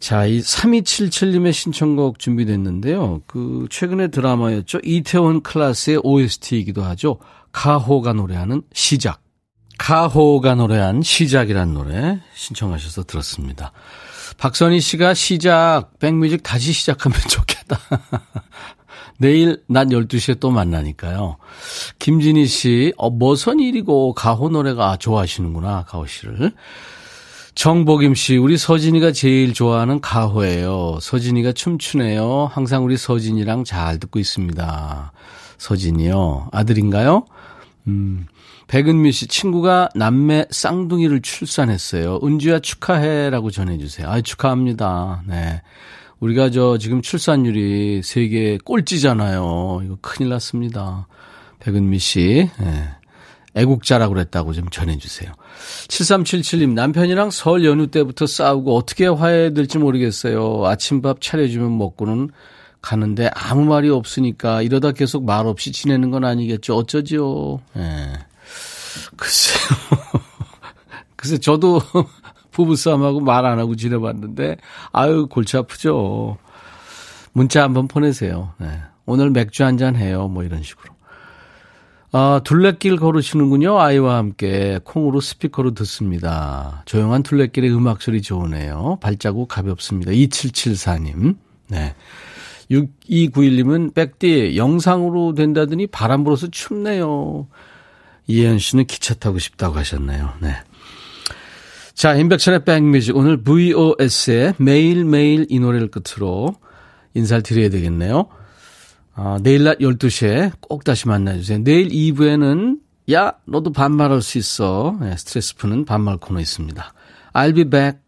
자, 이 3277님의 신청곡 준비됐는데요. 그, 최근에 드라마였죠. 이태원 클라스의 OST이기도 하죠. 가호가 노래하는 시작. 가호가 노래한 시작이란 노래 신청하셔서 들었습니다. 박선희 씨가 시작, 백뮤직 다시 시작하면 좋겠다. 내일 낮 12시에 또 만나니까요. 김진희 씨, 어, 뭐선 일이고 가호 노래가 좋아하시는구나, 가호 씨를. 정복임 씨, 우리 서진이가 제일 좋아하는 가호예요. 서진이가 춤추네요. 항상 우리 서진이랑 잘 듣고 있습니다. 서진이요. 아들인가요? 음. 백은미 씨 친구가 남매 쌍둥이를 출산했어요. 은주야 축하해라고 전해주세요. 아 축하합니다. 네. 우리가 저 지금 출산율이 세계 꼴찌잖아요. 이거 큰일 났습니다. 백은미 씨. 네. 애국자라고 그랬다고 좀 전해주세요. 7377님, 남편이랑 설 연휴 때부터 싸우고 어떻게 화해될지 모르겠어요. 아침밥 차려주면 먹고는 가는데 아무 말이 없으니까 이러다 계속 말 없이 지내는 건 아니겠죠. 어쩌지요. 예. 네. 글쎄요. 글쎄, 저도 부부싸움하고 말 안 하고 지내봤는데, 아유, 골치 아프죠. 문자 한번 보내세요. 네. 오늘 맥주 한 잔 해요. 뭐 이런 식으로. 아, 둘레길 걸으시는군요. 아이와 함께 콩으로 스피커로 듣습니다. 조용한 둘레길의 음악 소리 좋으네요. 발자국 가볍습니다. 2774님. 네. 6291님은 백디 영상으로 된다더니 바람 불어서 춥네요. 이혜연 씨는 기차 타고 싶다고 하셨네요. 네. 자, 인백천의 백뮤직. 오늘 VOS의 매일매일 이 노래를 끝으로 인사를 드려야 되겠네요. 아, 내일 낮 12시에 꼭 다시 만나주세요. 내일 2부에는 야, 너도 반말할 수 있어. 네, 스트레스 푸는 반말 코너 있습니다. I'll be back.